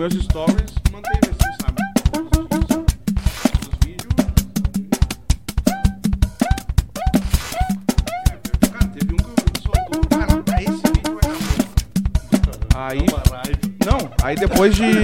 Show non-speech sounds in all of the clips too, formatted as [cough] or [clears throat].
meus stories mantém assim, sabe? Os vídeos. Cara, teve um que eu soltou. Cara, esse vídeo vai dar. Aí. Não, aí depois de.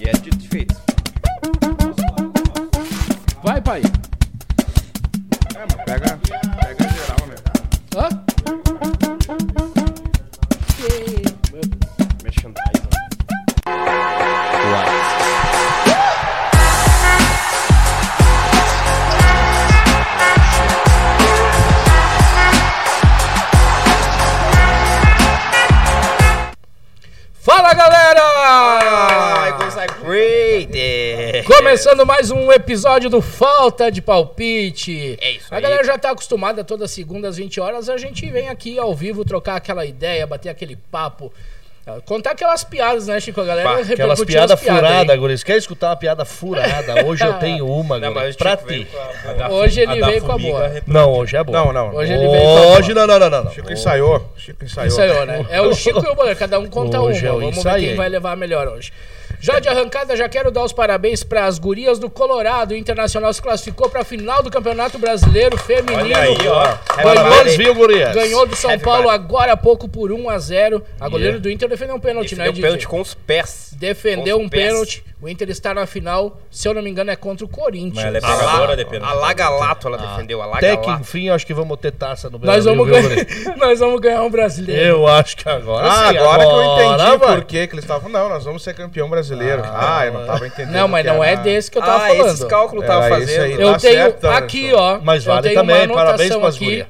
E Começando mais um episódio do Falta de Palpite. É isso A aí. galera já tá acostumada toda segunda às 20 horas, a gente vem aqui ao vivo trocar aquela ideia, bater aquele papo, ah, contar aquelas piadas, né, Chico? A galera Pá, Aquelas as piadas furadas, guris. Quer escutar uma piada furada? Hoje eu [laughs] tenho uma, Não, Pra ti. a- a Hoje ele veio com a boa. Não, hoje é bom. Não, não. Hoje ele veio com a Hoje não, não, não, não. Chico ensaiou. Chico ensaiou. Ensaiou, né? É o Chico e o Boleiro, cada um conta Hoje uma. eu Vamos ver ensaiei. quem vai levar a melhor hoje. Já de arrancada, já quero dar os parabéns para as gurias do Colorado. O Internacional se classificou para a final do Campeonato Brasileiro Feminino. Olha aí, ó. Parabéns, viu, gurias? Ganhou do São Paulo agora há pouco por 1 a 0 A goleira do Inter defendeu um pênalti, Ele né, deu Didi? pênalti com os pés. Defendeu um pés. pênalti. O Inter está na final, se eu não me engano, é contra o Corinthians. Mas ela é A pegadora de pênalti. A Lagalato ela defendeu, a Até que Lagalato. enfim, acho que vamos ter taça no Nós Brasil. vamos, viu, ganhar, [laughs] nós vamos ganhar um brasileiro. Eu acho que agora Ah, sim. agora, que eu entendi vai. por que que eles estavam. Não, nós vamos ser campeão brasileiro. Ah, eu não tava entendendo. Não, mas não é desse que eu tava Ah, falando. esses cálculos tava Era esse fazendo. aí. Eu Tá tenho certo, aqui, Anderson. ó. Mas eu vale tenho também, uma parabéns aqui. gurias.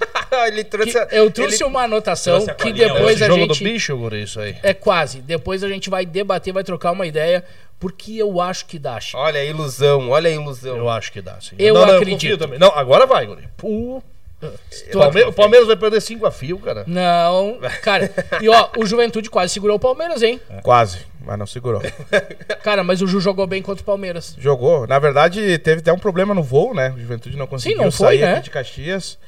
[laughs] ele trouxe a- eu trouxe ele- uma anotação trouxe a que depois Esse a jogo gente. do bicho, guri, isso aí. É quase. Depois a gente vai debater, vai trocar uma ideia, porque eu acho que dá, Chico. Olha a ilusão, olha a ilusão. Eu acho que dá, sim. Eu não, não, acredito. também. Não, agora vai, guri. Pô, Tu- Palme- o Palmeiras vai perder 5 a fio, cara. Não, cara. E ó, o Juventude quase segurou o Palmeiras, hein? Quase, mas não segurou. [laughs] Cara, mas o Ju jogou bem contra o Palmeiras. Jogou. Na verdade, teve até um problema no voo, né? O Juventude não conseguiu não foi, sair né? aqui de Caxias.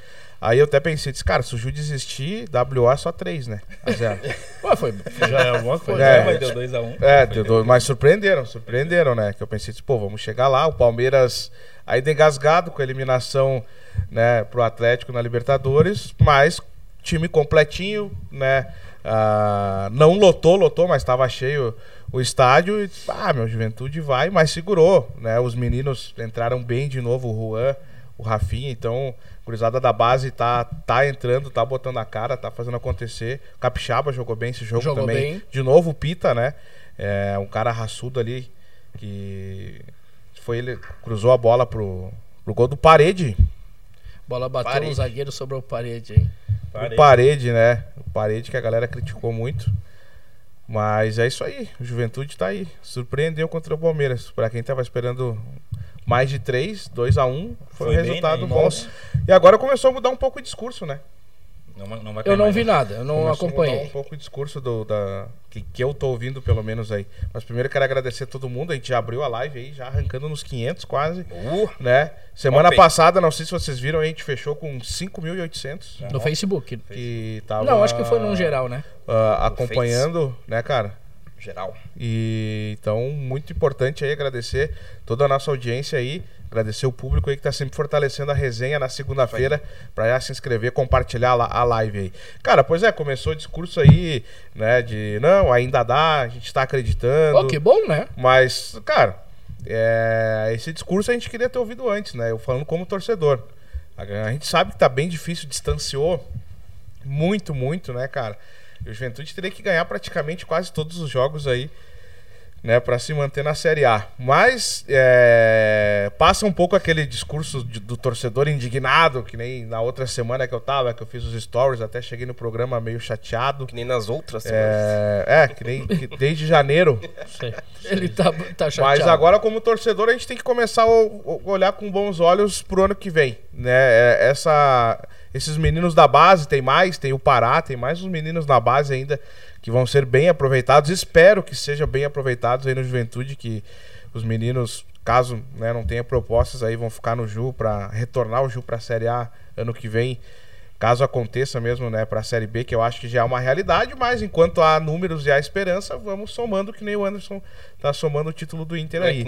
Aí eu até pensei, disse, cara, se o Ju desistir, WA é só 3, né? A zero. [laughs] Ué, foi. Já é alguma coisa. É. Mas deu 2x1. É, deu dois, mas surpreenderam, surpreenderam, né? Que eu pensei, disse, pô, vamos chegar lá. O Palmeiras ainda engasgado com a eliminação né, pro Atlético na Libertadores, mas time completinho, né? Ah, não lotou, lotou, mas estava cheio o estádio. E, ah, meu, Juventude vai, mas segurou, né? Os meninos entraram bem de novo, o Juan, o Rafinha, então, a gurizada da base tá, tá entrando, tá botando a cara, tá fazendo acontecer. O Capixaba jogou bem esse jogo Jogou também. bem. De novo o Pita, né? É um cara raçudo ali que foi ele cruzou a bola pro, pro gol do Parede. Bola bateu Parede. no zagueiro, sobrou parede, hein? O Parede, né? O Parede que a galera criticou muito. Mas é isso aí. O Juventude tá aí. Surpreendeu contra o Palmeiras. Pra quem tava esperando mais de 3, 2 a 1 foi, Foi um bem, resultado né? bom. E agora começou a mudar um pouco o discurso, né? Não, não vai Eu não mais, vi né? nada, eu não Começou a mudar acompanhei. um pouco o discurso do, da, que, que eu tô ouvindo, pelo menos aí. Mas primeiro eu quero agradecer a todo mundo. A gente já abriu a live aí, já arrancando nos 500 quase. Uh, Né? Semana passada, não sei se vocês viram, a gente fechou com 5.800. No Facebook. Que tava, Não, acho que foi num geral, né? ah, acompanhando, né, cara? Geral. E então, muito importante aí agradecer toda a nossa audiência aí, agradecer o público aí que tá sempre fortalecendo a resenha na segunda-feira para já se inscrever, compartilhar a live aí. Cara, pois é, começou o discurso aí, né, de não, ainda dá, a gente tá acreditando. Ó, que bom, né? Mas, cara, é, esse discurso a gente queria ter ouvido antes, né? Eu falando como torcedor. A, a gente sabe que tá bem difícil, distanciou muito, muito, né, cara? E o Juventude teria que ganhar praticamente quase todos os jogos aí, né, para se manter na Série A. Mas é, passa um pouco aquele discurso de- do torcedor indignado, que nem na outra semana que eu tava, que eu fiz os stories, até cheguei no programa meio chateado. Que nem nas outras semanas. É, é, que nem que desde janeiro Ele tá, tá chateado. mas agora, como torcedor, a gente tem que começar a olhar com bons olhos pro ano que vem. Né? É, Essa, esses meninos da base, tem mais, tem o Pará, tem mais uns meninos na base ainda que vão ser bem aproveitados. Espero que sejam bem aproveitados aí no Juventude, que os meninos, caso né, não tenha propostas aí, vão ficar no Ju para retornar o Ju para a Série A ano que vem. Caso aconteça mesmo, né, para a Série B, que eu acho que já é uma realidade, mas enquanto há números e há esperança, vamos somando, que nem o Anderson tá somando o título do Inter É aí.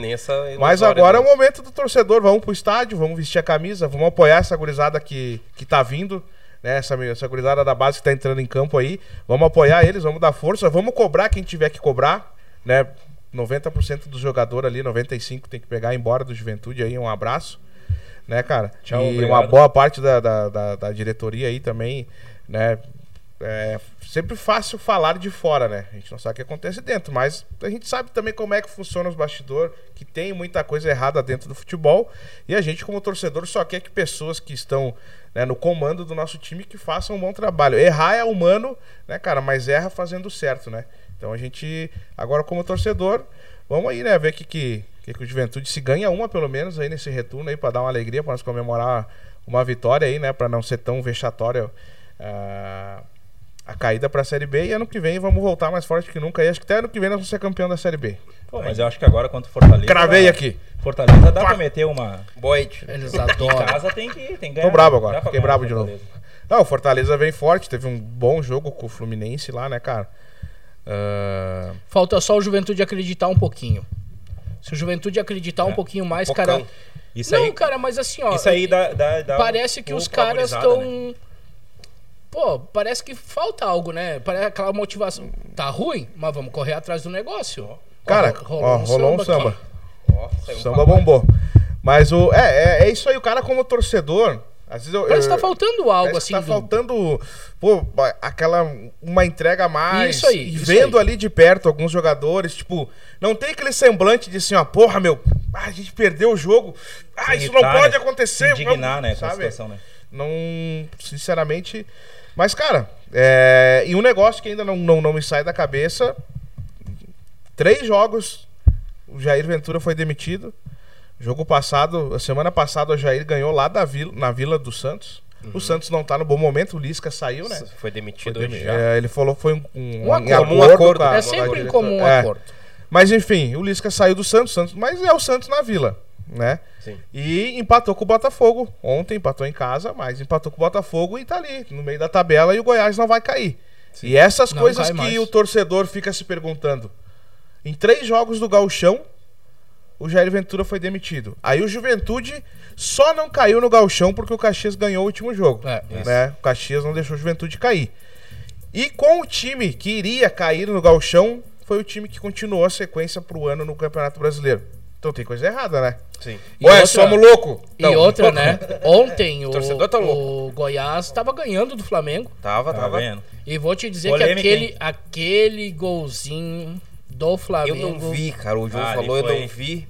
Mas agora é o momento do torcedor, vamos pro estádio, vamos vestir a camisa, vamos apoiar essa gurizada que, que tá vindo, né, essa, essa gurizada da base que tá entrando em campo aí, vamos apoiar eles, vamos dar força, vamos cobrar quem tiver que cobrar, né, 90% do jogador ali, 95% tem que pegar embora do Juventude aí, um abraço, né, cara? Tchau, e obrigado. uma boa parte da, da, da, da diretoria aí também, né, é sempre fácil falar de fora, né? A gente não sabe o que acontece dentro, mas a gente sabe também como é que funciona os bastidores, que tem muita coisa errada dentro do futebol, e a gente como torcedor só quer que pessoas que estão né, no comando do nosso time que façam um bom trabalho. Errar é humano, né, cara, mas erra fazendo certo, né? Então a gente agora como torcedor, vamos aí, né, ver que que, que, que o Juventude se ganha uma pelo menos aí nesse retorno aí para dar uma alegria para nós comemorar uma vitória aí, né, para não ser tão vexatório ah, a caída para a Série B e ano que vem vamos voltar mais forte que nunca. E acho que até ano que vem nós vamos ser campeão da Série B. Pô, mas eu acho que agora contra o Fortaleza. Cravei dá- aqui. Fortaleza dá pra meter uma. Boyd. Eles Em adoram. casa tem que, tem que ganhar. Tô brabo agora, fiquei brabo de novo. Não, o Fortaleza vem forte, teve um bom jogo com o Fluminense lá, né, cara? Ah, Falta só o Juventude acreditar um pouquinho. Se o Juventude acreditar um pouquinho mais, Pocão. cara. Isso não, aí, cara, mas assim, ó. isso aí dá, dá, dá Parece que um os pra caras estão. né? Pô, parece que falta algo, né? Parece aquela motivação. Tá ruim, mas vamos correr atrás do negócio. cara, Ó, ó, rolou um aqui. samba. Ó, saiu um Samba bombou. Mas o. É, é, é isso aí, o cara como torcedor. Às vezes eu. Parece eu- tá faltando algo assim. Tá do- faltando, pô, aquela. Uma entrega a mais. Isso aí, E isso vendo aí. ali de perto alguns jogadores, tipo, não tem aquele semblante de assim, ó, porra, meu, ah, a gente perdeu o jogo. Ah, isso não pode né? acontecer. Se indignar, vamos, né, com a sabe? situação, né? Não, sinceramente. Mas, cara, é, e um negócio que ainda não, não, não me sai da cabeça: três jogos, o Jair Ventura foi demitido. Jogo passado, a semana passada, o Jair ganhou lá da vila, na Vila do Santos. O Santos não tá no bom momento, o Lisca saiu, né? Foi Foi demitido demi- hoje já. é, ele falou que foi um, um, Um em acordo, um acordo. com a- É sempre em diretora. comum um É. acordo. Mas enfim, o Lisca saiu do Santos, Santos, mas é o Santos na Vila, né? Sim. E empatou com o Botafogo. Ontem empatou em casa, mas empatou com o Botafogo e tá ali, no meio da tabela, e o Goiás não vai cair. E essas Não coisas que mais. o torcedor fica se perguntando. Em três jogos do Gauchão, o Jair Ventura foi demitido. Aí o Juventude só não caiu no Gauchão porque o Caxias ganhou o último jogo. É, né? O Caxias não deixou o Juventude cair. E com o time que iria cair no Gauchão, foi o time que continuou a sequência pro ano no Campeonato Brasileiro. Então tem coisa errada, né? Sim. E Ué, outra- somos louco. E Não, outra, louco. né? [laughs] Ontem o, torcedor tá o Goiás tava ganhando do Flamengo. Tava, Tá tava. vendo? E vou te dizer Polêmica, que aquele, hein? aquele golzinho do Eu Flamengo. não vi, cara. O João Ah, falou, eu foi- não vi.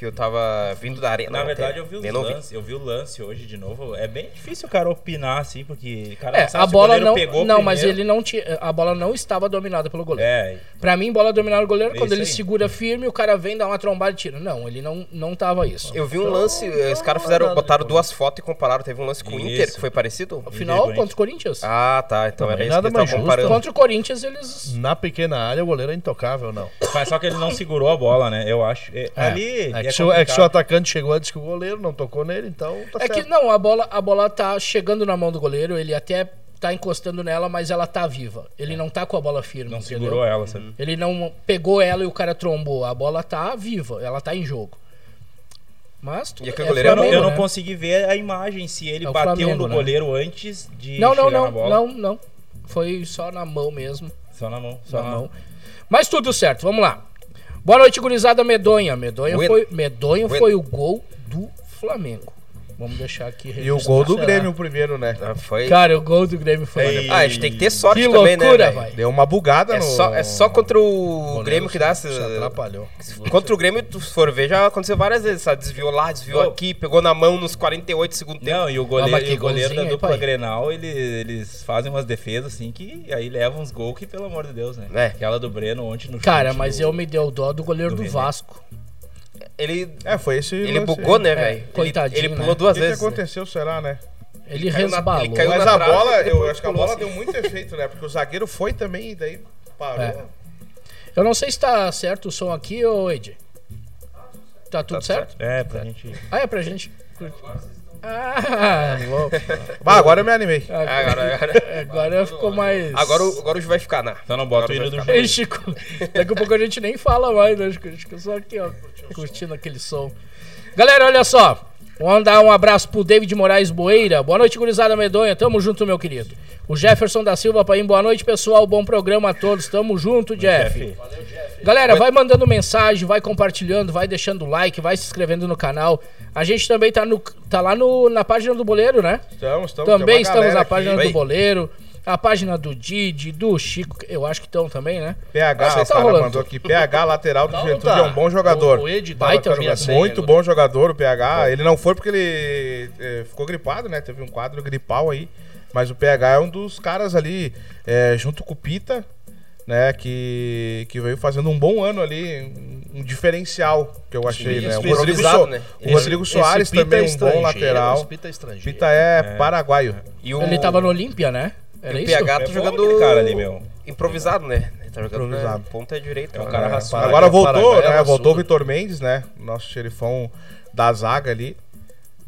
Que eu tava vindo da arena. Na verdade, eu vi os vi. lance, eu vi o lance hoje de novo. É bem difícil o cara opinar assim, porque o cara É, sabe a o bola não. pegou Não, mas primeiro. ele não tinha. A bola não estava dominada pelo goleiro. É, Pra mim, bola dominada do goleiro, É quando ele aí. segura firme, o cara vem, dá uma trombada e tira. Não, ele não, não tava isso. Eu vi um lance, então os caras é fizeram, botaram duas fotos e compararam. Teve um lance com o Inter que foi parecido? No final, contra o Corinthians. Ah, tá. Então Não, era isso que nada mais comparando. Contra o Corinthians, eles. Na pequena área, o goleiro é intocável, não. mas só que ele não segurou a bola, né? Eu acho. É, ali. É é que, se, o- é que se o complicado. atacante chegou antes que o goleiro, não tocou nele, então tá É certo. que não, a bola, a bola tá chegando na mão do goleiro, ele até tá encostando nela, mas ela tá viva. Ele não tá com a bola firme. Não entendeu? segurou ela, sabe? Ele não pegou ela e o cara trombou. A bola tá viva, ela tá em jogo. Mas tudo E aquele é goleiro Eu não, Flamengo, eu não né? consegui ver a imagem se ele É bateu Flamengo, no né? goleiro antes de Não, não, chegar não, na bola. não, não. Foi só na mão mesmo. Só na mão. Só na na mão. Mas tudo certo, vamos lá. Boa noite, gurizada medonha. Medonha foi, medonho Bueno. foi o gol do Flamengo. Vamos deixar aqui E o gol do. Grêmio, o primeiro, né? Ah, foi... Cara, o gol do Grêmio foi. Ah, a gente tem que ter sorte Que também, loucura, né, velho? vai. Deu uma bugada É no... só, é só contra o goleiro Grêmio que dá. se, atrapalhou. Contra o Grêmio, tu se for ver, já aconteceu várias vezes. Sabe? Desviou lá, desviou Ô. aqui, pegou na mão nos 48 segundos tempo. Não, e o Ah, goleiro, que e o goleiro da aí, dupla pai. Grenal, ele, eles fazem umas defesas assim que aí levam uns gols que, pelo amor de Deus, né? É. Aquela do Breno ontem no Cara, chute mas eu me deu dó do goleiro do do René. Ele, É, foi esse ele lance bugou, né, É, velho? Ele, coitadinho, ele né? pulou O duas que, que vezes. né? aconteceu, será, né? Ele na- resbalou. ele caiu Mas na a trave bola, eu acho que a bola assim. deu muito efeito, né? Porque o zagueiro foi também e daí parou. É. Eu não sei se tá certo o som aqui, ô Ed. Tá tudo Tá certo? É, pra gente. Ah, é pra gente. Ah. Bah, agora eu me animei. Agora, agora, Agora ficou mais. agora, agora o Ju vai ficar, né? Só não bota o hino do. Ei, Chico, daqui a pouco a gente nem fala mais, né? Chico? A gente fica só aqui, ó, curtindo aquele som. Galera, olha só. Vamos dar um abraço pro David Moraes Boeira. Boa noite, gurizada medonha. Tamo junto, meu querido. O Jefferson da Silva Paim. Boa noite, pessoal. Bom programa a todos. Tamo junto, Jeff. Jeff. Galera, vai mandando mensagem, vai compartilhando, vai deixando like, vai se inscrevendo no canal. A gente também tá, no, tá lá no, na página do Boleiro, né? Estamos, estamos. Também estamos na aqui. página do Bem. Boleiro, a página do Didi, do Chico, eu acho que estão também, né? PH, Acho que tá cara rolando. mandou aqui. PH, lateral do Não, Juventude, tá. é um bom jogador. O, o Ed Baita jogador. Muito né? bom jogador, o PH. Ele não foi porque ele eh, ficou gripado, né? Teve um quadro gripal aí. Mas o PH é um dos caras ali, eh, junto com o Pita, né? Que, que veio fazendo um bom ano ali, um, diferencial que eu achei, Sim, né? O Rodrigo, So- né? o Esse- Rodrigo Soares Esse Pita também, é um bom lateral. Pita é estrangeiro. Pita é, paraguaio. E o, Ele tava no Olímpia, né? Era o isso? PH tá É jogando cara ali, meu. improvisado, né? Ele tá jogando Improvisado. ponta direita. É um né? cara É, raçudo. Agora voltou, é né? raçudo. Voltou o Vitor Mendes, né? Nosso xerifão da zaga ali.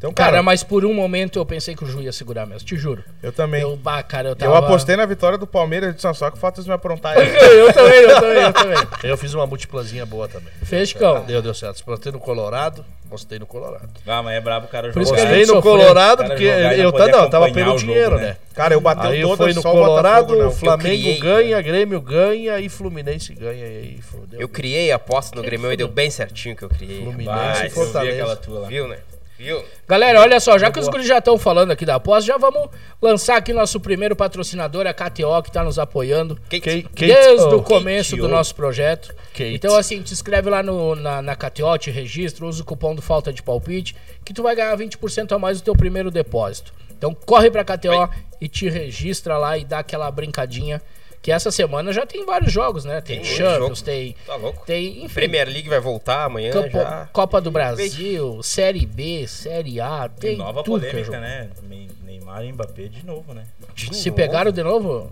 Então, Cara, cara, mas por um momento eu pensei que o Ju ia segurar mesmo, te juro. eu também. Eu, bah, cara, eu Eu tava... apostei na vitória do Palmeiras de São só que falta eles me aprontar [laughs] eu também, eu também, eu também. [laughs] Eu fiz uma multiplazinha boa também. Fez, Chicão. Deu, deu certo. Plantei no Colorado, postei no Colorado. Ah, mas é brabo o cara Por isso jogar. Postei no. Colorado porque eu tá, não, tava pelo dinheiro, né? né? Cara, eu bateu Aí todas, foi no Colorado, o Flamengo criei. ganha, Grêmio ganha e Fluminense ganha. E aí fodeu. Eu criei a aposta no Grêmio e deu bem certinho que eu criei. Fluminense e eu Fortaleza. Viu, né? Viu? Galera, olha só, já que os guris já estão falando aqui da aposta, já vamos lançar aqui nosso primeiro patrocinador, a KTO, que tá nos apoiando. Kate, Kate- Desde oh, o começo Kate do nosso projeto. Kate. Então, assim, te inscreve lá no, na, na KTO, te registra, usa o cupom do Falta de Palpite, que tu vai ganhar 20% a mais do teu primeiro depósito. Então, corre pra KTO e te registra lá e dá aquela brincadinha. Que essa semana já tem vários jogos, né? Tem, Tem Champions, tem. Tá louco? Tem, enfim, Premier League vai voltar amanhã Campo- já. Copa do Brasil, Série B, Série A, tem Tem nova tudo que é polêmica, jogo. né? Ne- Neymar e Mbappé de novo, né? De Se novo. pegaram de novo?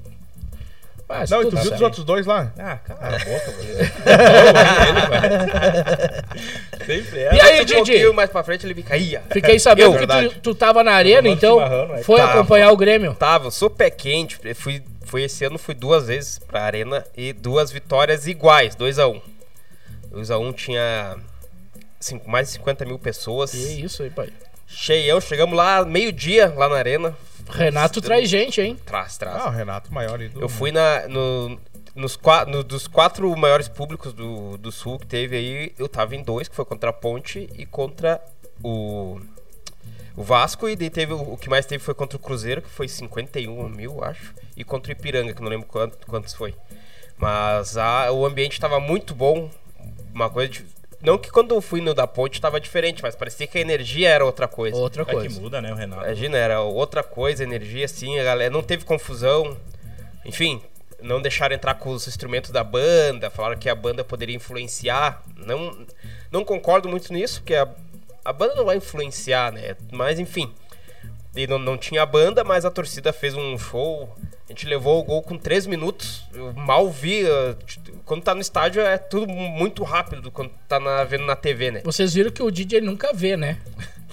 Mas Não, e tu viu certo. os outros dois lá? Ah, cala a boca, velho. [laughs] Sempre é. E aí, Um Didi? pouquinho mais pra frente ele aí. ó. Fiquei sabendo que tu, tu tava na arena, então foi Tava. acompanhar o Grêmio. Tava, eu sou pé quente. Fui, fui esse ano, fui duas vezes pra arena e duas vitórias iguais, 2x1. 2x1 tinha cinco, mais de 50 mil pessoas. Que isso aí, pai. Cheião, chegamos lá meio-dia lá na arena. Renato traz gente, hein? Traz, traz. Ah, o Renato maior ídolo. Eu fui na, no, nos no- dos quatro maiores públicos do, do Sul que teve aí, eu tava em dois, que foi contra a Ponte e contra o, o Vasco. E daí teve, o, o que mais teve foi contra o Cruzeiro, que foi 51 mil, acho. E contra o Ipiranga, que não lembro quanto, quantos foi. Mas a- o ambiente tava muito bom. Uma coisa de, não que quando eu fui no da ponte tava diferente, mas parecia que a energia era outra coisa. Outra É que coisa. muda, né, o Renato? Imagina, era outra coisa, energia assim, a galera não teve confusão. Enfim, não deixaram entrar com os instrumentos da banda, falaram que a banda poderia influenciar. Não, não concordo muito nisso, porque a, a banda não vai influenciar, né? Mas enfim. E não, não tinha banda, mas a torcida fez um show. A gente levou o gol com 3 minutos. Eu mal vi. Quando tá no estádio é tudo muito rápido quando tá na- vendo na TV, né? Vocês viram que o Didi ele nunca vê, né?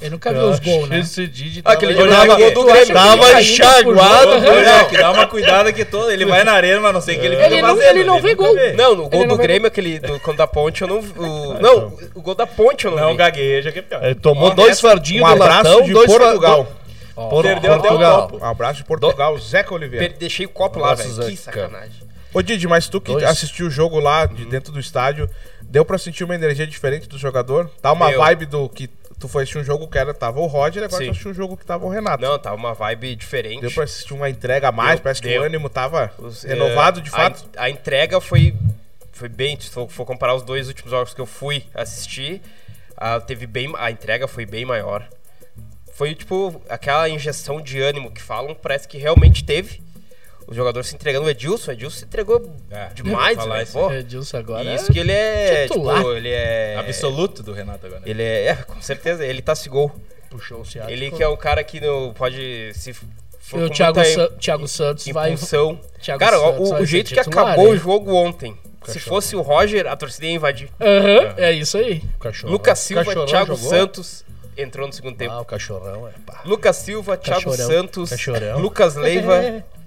Ele nunca vê os gols, né? Esse Didi Ah, aquele tava- dia Olhava- tava, gol do Grêmio. Tava enxaguado? É, dá uma cuidada que todo. Ele vai na arena, mas não sei o que ele fica Ele não- fazendo. ele não vê nunca gol. Não, no gol Ele não do Grêmio, aquele do, quando da ponte, eu não vi. O, não, o gol da ponte eu não, Não, vi. gagueja que é pior. Ele tomou dois fardinhos Um abraço latão, de dois Portugal. Perdeu até o Portugal. copo. Um abraço de Portugal, Zeca Oliveira. Deixei o copo lá, velho. Que sacanagem. Ô Didi, mas tu que Dois. assistiu o jogo lá de dentro do estádio, deu pra sentir uma energia diferente do jogador? Tá uma Deu. vibe do que tu foi assistir um jogo que era, tava o Roger, agora Sim. tu assistiu um jogo que tava o Renato. Não, tava uma vibe diferente. Deu pra assistir uma entrega a mais, Deu, parece que deu. o ânimo tava Os- renovado é, de a fato. en- A, entrega foi, foi bem. Se for, for comparar os dois últimos jogos que eu fui assistir, a, teve bem, a entrega foi bem maior. Foi tipo aquela injeção de ânimo que falam, parece que realmente teve. O jogador se entregando, o Edilson, o Edilson se entregou É, demais, falar né? isso. Pô, Edilson agora. E isso que ele é, titular. tipo, ele é... Absoluto do Renato agora. Ele é, é, com certeza, ele tá se gol. Puxou o ciático. Ele que é o cara que não pode se for E o Thiago, Sa- Thiago Santos vai. impulsão. Thiago Cara, Santos o, vai o jeito que titular, acabou hein? o jogo ontem, se fosse o Roger, a torcida ia invadir. Aham, é isso aí. Cachorrão. Lucas Silva, Cachorrão Thiago jogou? Santos entrou no segundo tempo. Ah, o cachorrão é pá. Lucas Silva, Thiago. Santos, Cachorrão. Lucas Leiva [laughs]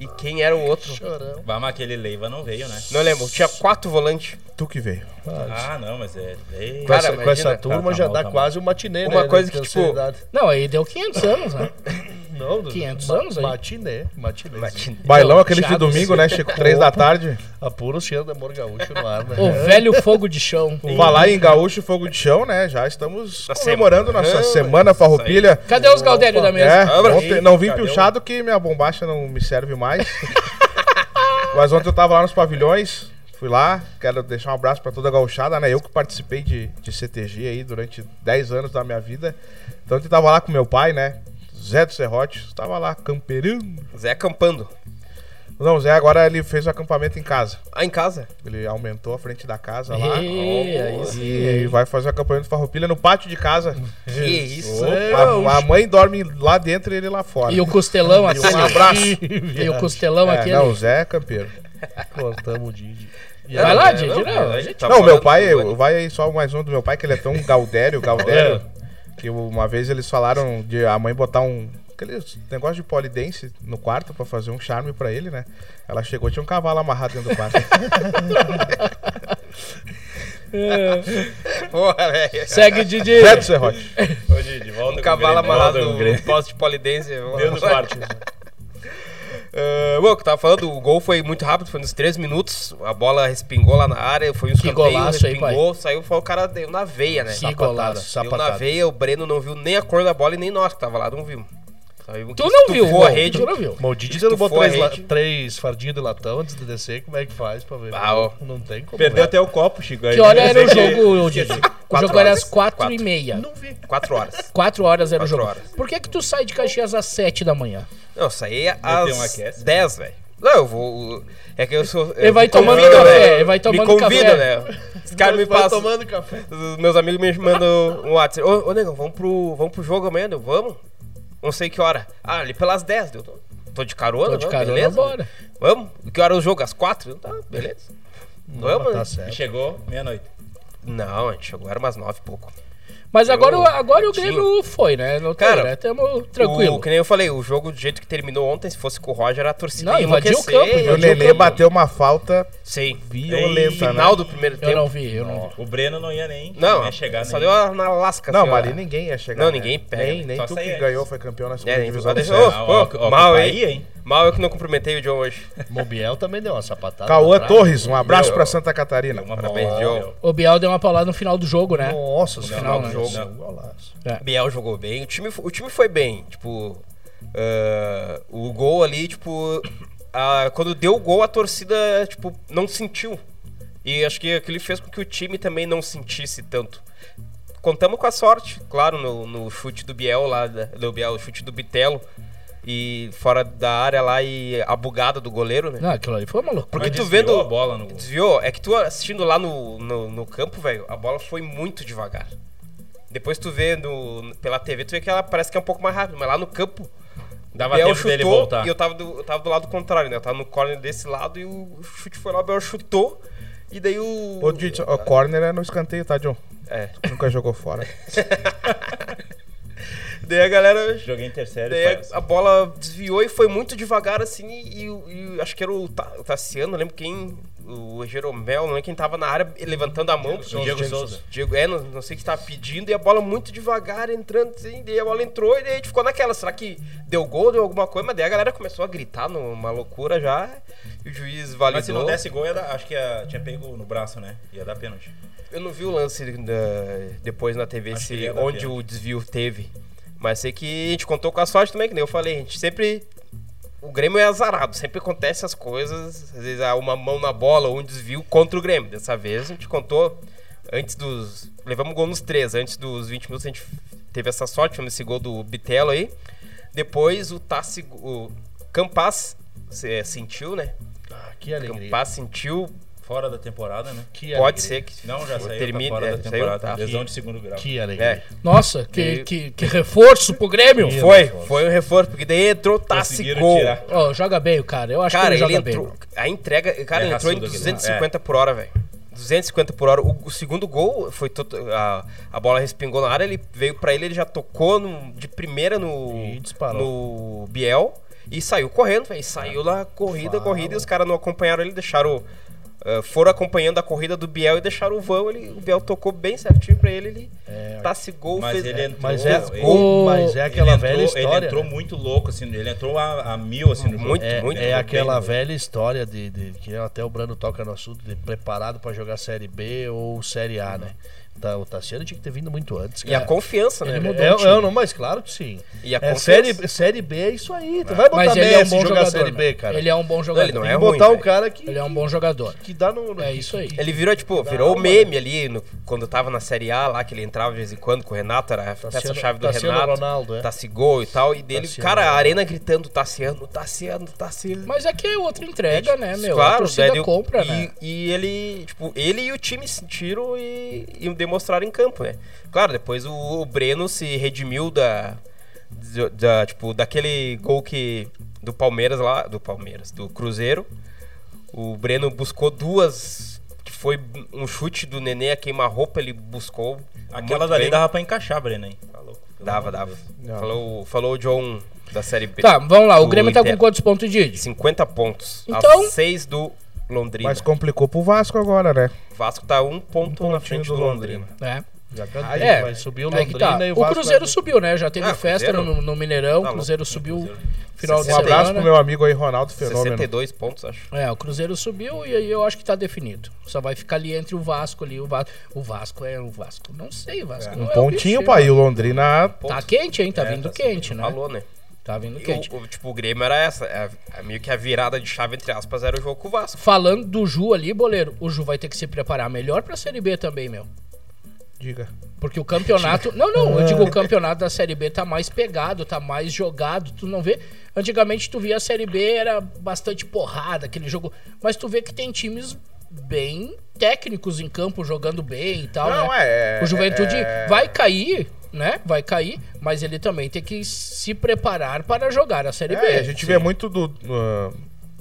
e quem era o outro? Chorão. Mas aquele Leiva não veio, né? Não lembro, tinha quatro volantes. Tu que veio. Ah, não, mas é. é- Com, Cara, essa, com essa turma Tá, tá já bom, dá tá quase um matinê, Uma né? coisa de que, tipo. Não, aí deu 500 anos, né? [laughs] Não, 500 ma- anos aí. Matinê, matinê. Bailão Não, aquele de domingo, né? Chegou três da tarde. Apura o cheiro de amor gaúcho no ar, né? O velho fogo de chão. Falar em gaúcho e fogo de chão, né? Já estamos Na comemorando semana. nossa semana farroupilha. Cadê os Galdério da mesa? É, ontem não vim Cadê o- pilchado que minha bombacha não me serve mais. [laughs] Mas ontem eu tava lá nos pavilhões, fui lá, quero deixar um abraço pra toda a gauchada, né? Eu que participei de, de CTG aí durante 10 anos da minha vida. Então eu tava lá com meu pai, né? Zé do Serrote, tava lá camperando. Zé acampando. Não, o Zé agora ele fez o acampamento em casa. Ah, em casa? Ele aumentou a frente da casa lá. E aí. vai fazer o acampamento de farroupilha no pátio de casa. [laughs] Que isso? A, a mãe dorme lá dentro e ele lá fora. E o costelão assim. [laughs] um abraço. E o costelão É, aquele. não, o Zé é campeiro. [laughs] Cortamos o Didi. E Vai aí, lá, É, Didi, não, gente gente- tá não, meu pai, vai aí só mais um do meu pai, que ele é tão gaudério, gaudério, que uma vez eles falaram de a mãe botar um. Aquele negócio de polidense no quarto pra fazer um charme pra ele, né? Ela chegou, tinha um cavalo amarrado dentro do quarto. [laughs] Porra, velho. Segue, Didi. Do Serrote. Hoje, de volta Um cavalo amarrado no Grêmio. poste de polidense. Deu no quarto. Uh, bom, o que eu tava falando, o gol foi muito rápido, foi nos 3 minutos. A bola respingou lá na área, foi um Que escanteio, golaço aí, respingou, saiu, foi o cara deu na veia, né? Que golaço. Deu na sapatada. veia, o Breno não viu nem a cor da bola e nem nós que tava lá, não vimos. Vimos Tu não viu, a rede. tu não viu. Mas o Didi derrubou três, la- três fardinhos de latão antes de descer. Como é que faz pra ver? Ah, ó. Não tem como. Perdeu ver. até o copo, Chico. aí Que hora eu era o sei que- jogo, Didi? O Quatro jogo era às 4 Quatro. e meia. Não vi. 4 horas. 4 horas era o Quatro jogo. horas. Por que que tu sai de Caxias às 7 da manhã? Não, saí às? 10, velho. Não, eu vou. É que eu sou. Ele eu vai tomando convidam, café, né? ele vai tomando Me convida, café. né? Os caras me passam. tomando café. Os meus amigos me mandam um WhatsApp. Ô, ô negão, vamos pro, vamos pro jogo amanhã, eu, vamos? Não sei que hora. Ah, ali pelas 10, eu tô, tô de carona, Tô de não, carona, beleza? bora. Vamos? Que hora é o jogo? Às 4? Tá, beleza. Vamos, Tá né? Certo. chegou meia-noite. Não, a gente chegou, era umas 9 e pouco. Mas agora, Eu- o- agora o. Grêmio foi, né? Não Cara, né? Tamo tranquilo. O, que nem eu falei, o jogo do jeito que terminou ontem, se fosse com o Roger, a torcida Não, invadiu o campo, E o campo. bateu uma falta Sim. violenta, Final né? do primeiro Eu tempo. não vi, eu não vi. O Breno não ia nem, Não, ia chegar só nem. deu na lasca. Não, assim, ali ninguém ia chegar. Não, né? ninguém pega, Nem, né? nem tu que antes. ganhou, foi campeão na segunda É, divisão. mal? Bahia, hein? Mal eu que não cumprimentei o John hoje. Mobiel também deu uma sapatada. Cauã atrás. Torres, um abraço pra Santa Catarina. Uma Parabéns, John. O Biel deu uma paulada no final do jogo, né? Nossa, final senhora, do jogo. um golaço. Biel jogou bem. O time, o time foi bem. Tipo, ah, o gol ali, tipo, ah, quando deu o gol, a torcida, tipo, não sentiu. E acho que aquilo fez com que o time também não sentisse tanto. Contamos com a sorte, claro, no, no chute do Biel lá, do Biel, o chute do Bitelo. E fora da área lá e a bugada do goleiro, né? Não, aquilo ali foi uma loucura. Porque Mas tu desviou vendo. a bola no- Desviou. É que tu assistindo lá no, no, no campo, velho, a bola foi muito devagar. Depois tu vê no, pela TV, tu vê que ela parece que é um pouco mais rápida, mas lá no campo. Dava o Biel tempo dele chutou voltar. e eu tava, do, eu tava do lado contrário, né? Eu tava no corner desse lado e o chute foi lá, o Biel chutou. E daí o. Ô, Dito, o corner é no escanteio, tá, John? É. Nunca jogou fora. [laughs] Daí a galera. Joguei intersérie. Daí faz. a, a bola desviou e foi muito devagar assim. E, e- e acho que era o, Ta- o Tassiano, não lembro quem. O Jeromel, não lembro quem tava na área levantando a mão. Souza. Diego Souza. Diego, é, não, não sei o que tava pedindo. E a bola muito devagar entrando assim. Daí a bola entrou e daí a gente ficou naquela. Será que deu gol, deu alguma coisa? Mas daí a galera começou a gritar numa loucura já. E o juiz validou. Mas se não desse gol, dar- acho que ia- tinha pego no braço, né? Ia dar pênalti. Eu não vi o lance da- depois na TV se, onde pênalti. o desvio teve. Mas sei que a gente contou com a sorte também, que nem eu falei. A gente sempre. O Grêmio é azarado, sempre acontece as coisas. Às vezes há uma mão na bola ou um desvio contra o Grêmio. Dessa vez a gente contou antes dos. Levamos gol nos três. Antes dos 20 minutos a gente teve essa sorte, nesse gol do Bitelo aí. Depois o Tassi. O Campas se- sentiu, né? Ah, que alegria. Campas sentiu. Fora da temporada, né? Que Pode alegria. ser que. Não, já saiu termine- tá fora é, da saiu, temporada. tá. Lesão de segundo grau. Que alegria. É. Nossa, que, que, que reforço pro Grêmio. Que- Foi, reforço. foi um reforço, porque daí entrou Tassi Conseguiram Gol. tirar. Ó, joga bem o cara. Eu acho Cara, que ele, ele joga entrou. bem. A entrega, cara, É ele entrou em raçudo aquele 250 por hora, velho. 250 por hora. O, o segundo gol foi to- a, a bola respingou na área, ele veio pra ele, ele já tocou no- de primeira no, no Biel e saiu correndo, velho. Saiu lá, corrida, Fala. corrida, e os caras não acompanharam ele, deixaram. Ah, foram acompanhando a corrida do Biel e deixaram o vão. Ele, o Biel tocou bem certinho pra ele. Ele É. Tassi gol, Mas fez. ele entrou- Mas é, Ele- gol, mas é aquela ele entrou, velha história. Ele entrou né? muito louco, assim. Ele entrou a, a mil, assim, no jogo. Muito, É, muito é bem, aquela né? velha história de, de- que até o Brando toca no assunto de preparado pra jogar Série B ou Série A, né? Tá, o Tassiano tinha que ter vindo muito antes. E a cara. confiança, né? Ele mudou. É, o time. é, não, mas claro que sim. E a É, série, série B é isso aí. Tu vai botar Mas ele é um bom jogar jogador. Série né? B, cara. Ele é um bom jogador. ele não é que ruim, botar um velho. cara que, Ele é um bom jogador. que dá no... no- É que- isso aí. Ele virou, tipo, virou uma- meme ali no- quando tava na Série A lá, que ele entrava de vez em quando com o Renato, era a peça-chave do Tassiano Renato. Ronaldo, é. Tassigol e tal. E dele, Tassiano cara, a arena gritando Tassiano, Tassiano, Tassiano. Mas é que é outra entrega, né, meu? a Claro, deu- compra, e, né? e ele, tipo, ele e o time sentiram e, e demonstraram em campo, né? Claro, depois o, o Breno se redimiu da, da, da, tipo, daquele gol que do Palmeiras lá, do Palmeiras, do Cruzeiro. O Breno buscou duas que foi um chute do Nenê a queima-roupa, ele buscou. Aquela muito dali bem. dava pra encaixar, Breno, hein? Tá louco. Dava, de dava. Deus. Falou, falou o John da série B. Tá, vamos lá. O Grêmio tá com Inter. quantos pontos, Didi? 50 pontos. Então- A 6 do Londrina. Mas complicou pro Vasco agora, né? O Vasco tá um ponto Um na pontinho frente do do Londrina. É. Já cantei, É, vai subir o Aí que Londrina tá. e o O Vasco Cruzeiro vai- subiu, né? Já teve Ah, festa Cruzeiro? no, no Mineirão. O Tá Cruzeiro louco. subiu Cruzeiro. final de Um abraço pro semana. meu amigo aí, Ronaldo Fenômeno. 62 pontos, acho. É, o Cruzeiro subiu e aí eu acho que tá definido. Só vai ficar ali entre o Vasco ali. O Vasco, o Vasco é o Vasco. Não sei, o Vasco não Um é o pontinho, bicho, pai. E hein? o Londrina. Tá quente, hein? Tá É, vindo tá quente, né? Falou, né? Tá vindo quente. o, o- tipo, o Grêmio era essa. a- a- meio que a virada de chave, entre aspas, era o jogo com o Vasco. Falando do Ju ali, boleiro, o Ju vai ter que se preparar melhor pra Série B também, meu. Diga. Porque o campeonato. Não, não, eu digo o [laughs] campeonato da Série B tá mais pegado, tá mais jogado. Tu não vê. Antigamente tu via a Série B, era bastante porrada, aquele jogo. Mas tu vê que tem times bem técnicos em campo, jogando bem e tal. Não, né? é- O Juventude é- vai cair, né? Vai cair, mas ele também tem que se preparar para jogar a Série B. É, a gente vê muito do, ah,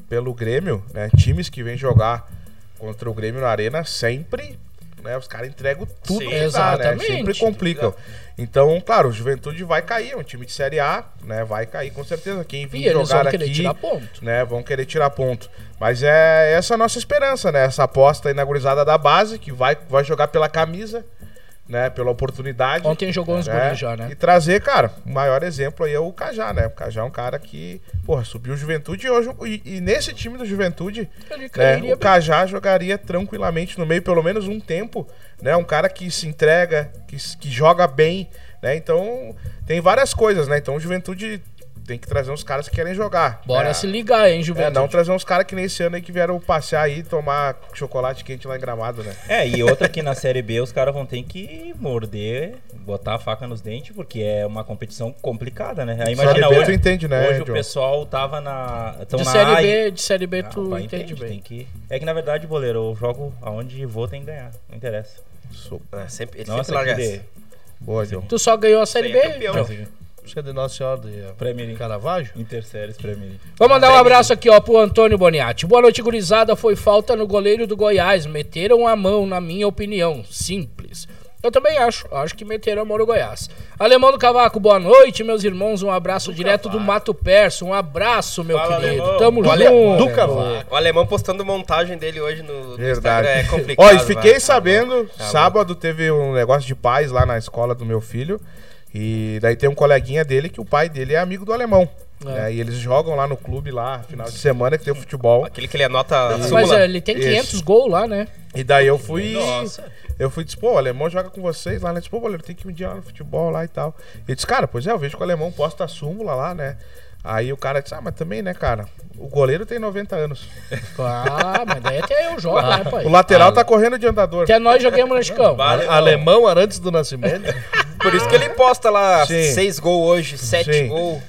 pelo Grêmio, né? Times que vêm jogar contra o Grêmio na arena sempre, né? Os caras entregam tudo Sim, que dá, né? exatamente. Sempre complicam. Então, claro, o Juventude vai cair, é um time de Série A, né? Vai cair com certeza. Quem vir jogar vão querer aqui, tirar ponto. né? Vão querer tirar ponto. Mas é essa a nossa esperança, né? Essa aposta inaugurizada da base, que vai, vai jogar pela camisa, né? Pela oportunidade. Ontem jogou uns né? gols já, né? E trazer, cara, o maior exemplo aí é o Cajá, né? O Cajá é um cara que, porra, subiu o Juventude e hoje. E, e nesse time do Juventude, né, o Cajá jogaria tranquilamente no meio, pelo menos um tempo, né? Um cara que se entrega, que, que joga bem, né? Então, tem várias coisas, né? Então, o Juventude tem que trazer uns caras que querem jogar. Bora É, se ligar, hein, É, Juventude. não trazer uns caras que nem esse ano aí que vieram passear aí e tomar chocolate quente lá em Gramado, né? É, e outra que na Série B os caras vão ter que morder, botar a faca nos dentes, porque é uma competição complicada, né? Aí imagina Série B hoje, tu entende, né, hoje o pessoal tava na... tão De na série A e- B, de série B Ah, tu entende entende, bem. tem que... É que na verdade, boleiro, eu jogo aonde vou tem que ganhar, não interessa. É, sempre, ele Nossa, sempre larga essa. de... Boa, John. Tu só ganhou a série aí B? é campeão. Isso é de Nossa Senhora de Premier League. Caravaggio? Interséries Premier League. Vou mandar um abraço aqui, ó, pro Antônio Boniatti. Boa noite, gurizada. Foi falta no goleiro do Goiás. Meteram a mão, na minha opinião. Simples. Eu também acho. Acho que meteram a mão no Goiás. Alemão do Cavaco, boa noite, meus irmãos. Um abraço direto do Mato Perso. Um abraço, meu Fala, querido. Alemão. Tamo Olha, junto. do Cavaco. O alemão postando montagem dele hoje no, no Verdade. Instagram é complicado. Ó, e fiquei vai. sabendo, Tá sábado teve um negócio de paz lá na escola do meu filho. E daí tem um coleguinha dele que o pai dele é amigo do alemão. É. né? E eles jogam lá no clube lá, final de semana que tem o futebol. Aquele que ele anota a Mas é, ele tem 500 Isso. gols lá, né? E daí eu fui. Nossa. Eu fui disse, pô, o alemão joga com vocês lá, né? Disse, pô, goleiro, tem que ir um dia lá no futebol lá e tal. Ele disse, cara, pois é, eu vejo que o alemão posta a súmula lá, né? Aí o cara disse, ah, mas também, né, cara? O goleiro tem 90 anos. [laughs] Ah, mas daí até eu jogo, né, pai? O lateral tá correndo de andador. Até nós joguemos no Chicão. Vale, não. Alemão antes do nascimento? [laughs] Por isso que ele posta lá Sim. seis gols hoje, sete Sim. gols.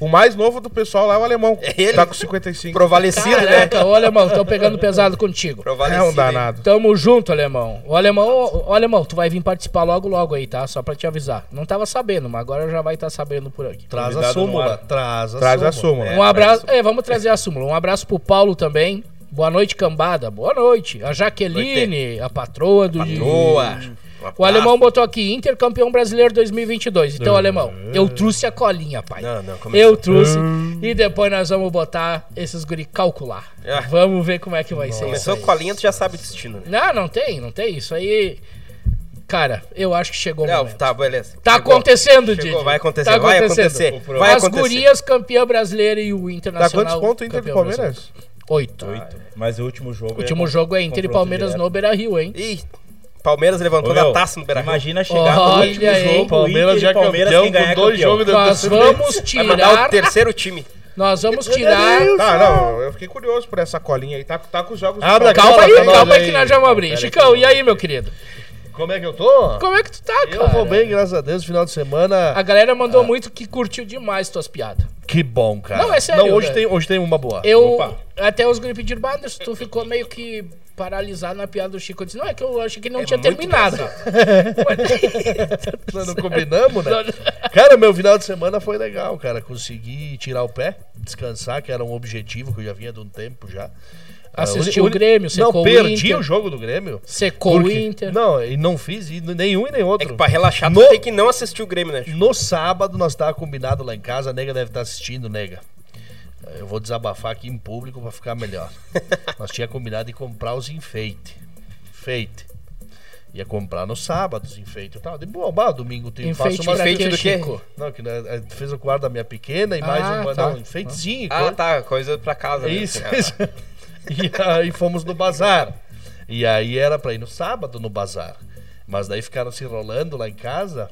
O mais novo do pessoal lá é o alemão. É ele? Tá com 55. Provalecido, né? Ô alemão, tô pegando pesado contigo. É Provalecido. um hein? danado. Tamo junto, alemão. O alemão, o alemão, tu vai vir participar logo logo aí, tá? Só pra te avisar. Não tava sabendo, mas agora já vai estar sabendo por aqui. Traz a Convidado no súmula. Traz a Traz a súmula. Um abraço. É, vamos trazer a súmula. Um abraço pro Paulo também. Boa noite, cambada. Boa noite. A Jaqueline, a patroa do. Patroa. Um O alemão botou aqui, Inter campeão brasileiro 2022. Então, alemão, eu trouxe a colinha, pai. Não, não, começou. Eu trouxe. E depois nós vamos botar esses guri calcular. Ah. Vamos ver como é que vai ser isso. Começou aí. com a linha, tu já sabe o destino, né? Não, não tem, não tem. Isso aí. Cara, eu acho que chegou o Não, momento. tá, beleza. Tá Chegou. acontecendo, Chegou, Didi. vai acontecer, Tá vai acontecendo. acontecer. Vai As acontecer. gurias campeã brasileira e o Dá Internacional. quantos pontos o Inter do campeão Palmeiras? Oito. Oito. Mas o último jogo O último jogo é Inter e Palmeiras direto. no Beira Rio, hein? Ih, Palmeiras Ô, da meu, taça no Beira Imagina chegar Olha no último aí. jogo, Palmeiras já e Palmeiras campeão quem ganhar com dois campeão. jogos Nós vamos Vai mandar o tirar. terceiro time. Nós vamos tirar. Tá, não, eu fiquei curioso por essa colinha aí. Tá, tá com os jogos a Palmeiras. Calma Fala aí, calma aí aí. que nós já vamos abrir. Chicão, e aí, meu querido? Como é que eu tô? Como é que tu tá, cara? Eu vou bem, graças a Deus. Final de semana. A galera mandou muito que curtiu demais tuas piadas. Que bom, cara. Não, é sério, Não, hoje, velho. tem, hoje tem uma boa. Eu. Opa. Até os guri pediram, "Bah, Anderson, tu ficou meio que paralisado na piada do Chico. Eu disse, não, é que eu achei que não tinha muito terminado. [laughs] Nós não combinamos, né? Cara, meu final de semana foi legal, cara. Consegui tirar o pé, descansar, que era um objetivo que eu já vinha de um tempo já. Assistiu Ah, o Grêmio, Não, secou o perdi o jogo do Grêmio. Secou o Porque- Inter. Não, e não fiz e nenhum e nem É outro. que pra relaxar, No- tu tem que não assistir o Grêmio, né? No sábado nós tava combinado lá em casa, a nega deve estar assistindo, nega. Eu vou desabafar aqui em público pra ficar melhor. [laughs] nós tinha combinado de comprar os enfeites. Enfeite. Ia comprar no sábado os enfeites e tal. De boa, bah, domingo tem Enfeite faço uma enfeite do quê? Chico? Não, que né, eh, fez o quarto da minha pequena e mais Ah, um, tá. não, enfeitezinho. Ah, coisa. tá, coisa pra casa. né? Isso, Ah, isso. E aí fomos no bazar. E aí era pra ir no sábado no bazar. Mas daí ficaram se enrolando lá em casa.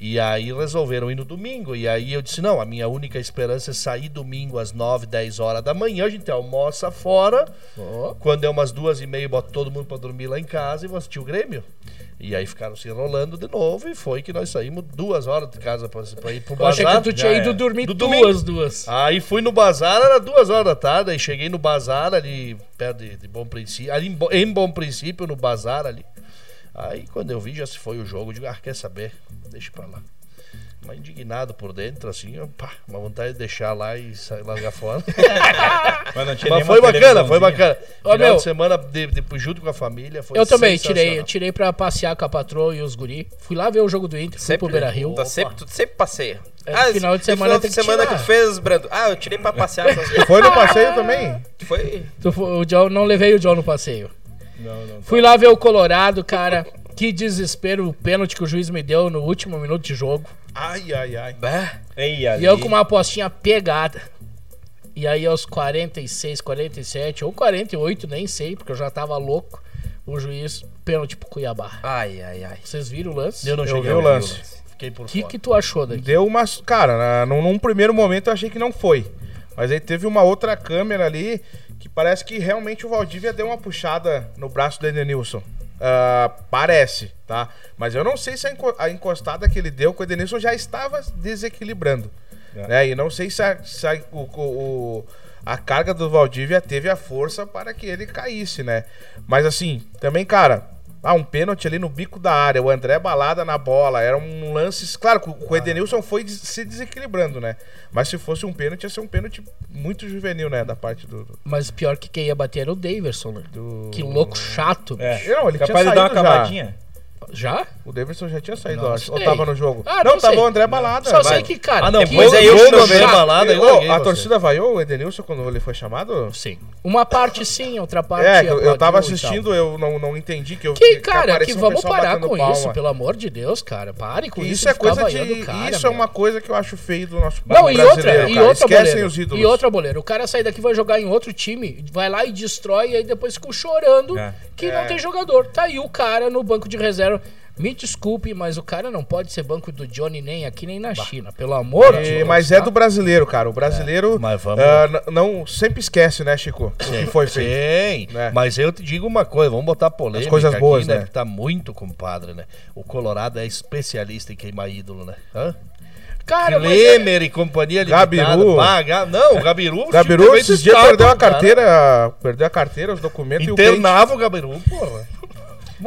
E aí resolveram ir no domingo. E aí eu disse: não, a minha única esperança é sair domingo às 9, 10 horas da manhã. A gente almoça fora. Quando é umas duas e meia, bota todo mundo pra dormir lá em casa e vou assistir o Grêmio. E aí ficaram se enrolando de novo. E foi que nós saímos duas horas de casa pra, pra ir pro Eu achei bazar. que tu tinha Já ido dormir Do duas, duas. Aí fui no bazar, era duas horas da tarde, aí cheguei no bazar ali, perto de, de Bom Princípio, ali em, em Bom Princípio, no bazar ali. Aí quando eu vi, já se foi o jogo, eu digo, ah, quer saber? Deixa pra lá. Mas indignado por dentro, assim, pá, uma vontade de deixar lá e sair, largar fora. [laughs] Mas não tinha Mas foi bacana, foi bacana. Ô, Final meu. de semana, de, de- junto com a família, foi Eu também tirei, eu tirei pra passear com a patroa e os guri. Fui lá ver o jogo do Inter, fui Sempre, pro Beira Rio. Tá sempre, tu sempre passeia. É, final de semana final de que semana tirar. que tu fez, Brando? Ah, eu tirei pra passear. só- [laughs] Foi no passeio também? Foi. Tu fo- o John, não levei o John no passeio. Não, não. Fui lá ver o Colorado, cara. Que desespero o pênalti que o juiz me deu no último minuto de jogo. Ai, ai, ai. Bah. Ei, E ali, eu com uma apostinha pegada. E aí aos 46, 47 ou 48, nem sei, porque eu já tava louco. O juiz, pênalti pro Cuiabá. Ai, ai, ai. Vocês viram o lance? Eu não Eu cheguei vi a o ver lance. fiquei por O que, fora. que tu achou daqui? Deu umas. Cara, na- num, num primeiro momento eu achei que não foi. Mas aí teve uma outra câmera ali que parece que realmente o Valdívia deu uma puxada no braço do Edenilson. Ah, parece, tá? Mas eu não sei se a, enco- a encostada que ele deu com o Edenilson já estava desequilibrando. É. Né? E não sei se, a, se a- o- o- a carga do Valdívia teve a força para que ele caísse, né? Mas assim, também, cara, ah, um pênalti ali no bico da área, o André balada na bola, era um lance. Claro, que o Edenilson foi se desequilibrando, né? Mas se fosse um pênalti, ia ser um pênalti muito juvenil, né? Da parte do. Mas pior que quem ia bater era o Daverson, né? do- Que louco chato. É. bicho. Não, ele Capaz tinha de dar uma saído já. Já? O Davidson já tinha saído, Não eu acho. Ou tava no jogo? Ah, não, não tava o André balada. Só vai. sei que, cara. Ah, não, que mas aí eu chato. do André balada, eu larguei a você. torcida vaiou o Edenilson quando ele foi chamado? Sim. Uma parte sim, outra parte. É, eu, eu tava assistindo, eu não, não entendi que eu Que, que cara, que um vamos parar com palma. isso, pelo amor de Deus, cara. Pare com isso. Isso é coisa de. cara, isso é uma coisa que eu acho feio do nosso Não, e brasileiro, outra, e cara. outra Esquecem os ídolos. E outra boleiro. O cara sai daqui vai jogar em outro time, vai lá e destrói, e aí depois ficam chorando É. que É. não tem jogador. Tá aí o cara no banco de reserva. Me desculpe, mas o cara não pode ser banco do Johnny nem aqui nem na China. Pelo amor de E- Deus. mas é tá? do brasileiro, cara. O brasileiro mas vamos- n- não sempre esquece, né, Chico? O que foi feito. Sim, né? mas eu te digo uma coisa, vamos botar polêmica As coisas aqui, boas, né? né? Que tá muito compadre, né? O Colorado é especialista em queimar ídolo, né? Hã? Cara, mas é- e companhia limitada. Gabiru. Bah, Ga- não, o Gabiru... [laughs] Gabiru esses dias perdeu a cara. carteira, perdeu a carteira, os documentos e o. Internava o Gabiru, porra.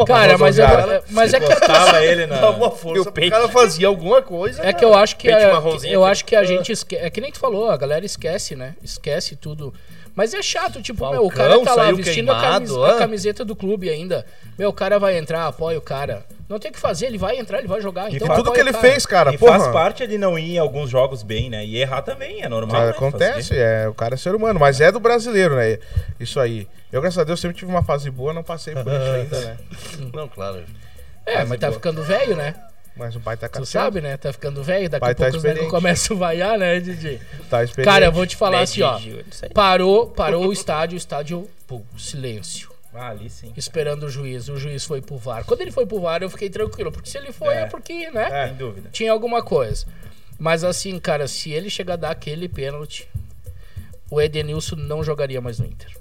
Cara, mas, eu, mas é que Tava [laughs] ele na. Uma força pro cara fazia alguma coisa. É que eu acho que a, eu acho que a gente esque... é que nem tu falou, a galera esquece, né? Esquece tudo. Mas é chato, tipo, meu, o cara Falcão tá lá vestindo a, queimado, camis- hã? a camiseta do clube ainda. Meu, o cara vai entrar, apoia o cara. Não tem o que fazer, ele vai entrar, ele vai jogar. E Então faz Tudo que ele cara. fez, cara, E porra. faz parte ele não ir em alguns jogos bem, né? E errar também, é normal. Né? acontece, Fazer. é, o cara é ser humano, mas é do brasileiro, né? Isso aí. Eu, graças a Deus, sempre tive uma fase boa, não passei por isso [laughs] ainda, né? Não, claro. É, mas tá ficando velho, né? Mas o pai tá Tu cansado. sabe, né? Tá ficando velho, daqui Pai a tá pouco os negros começam a vaiar, né, Didi? Tá experiente. Cara, eu vou te falar assim, ó. Parou, parou o estádio, o estádio, pô, silêncio. Ah, ali sim. esperando o juiz. O juiz foi pro VAR. Quando ele foi pro VAR, eu fiquei tranquilo, porque se ele foi é, É. porque, né? É. Sem dúvida. Tinha alguma coisa. Mas assim, cara, se ele chegar a dar aquele pênalti, o Edenilson não jogaria mais no Inter.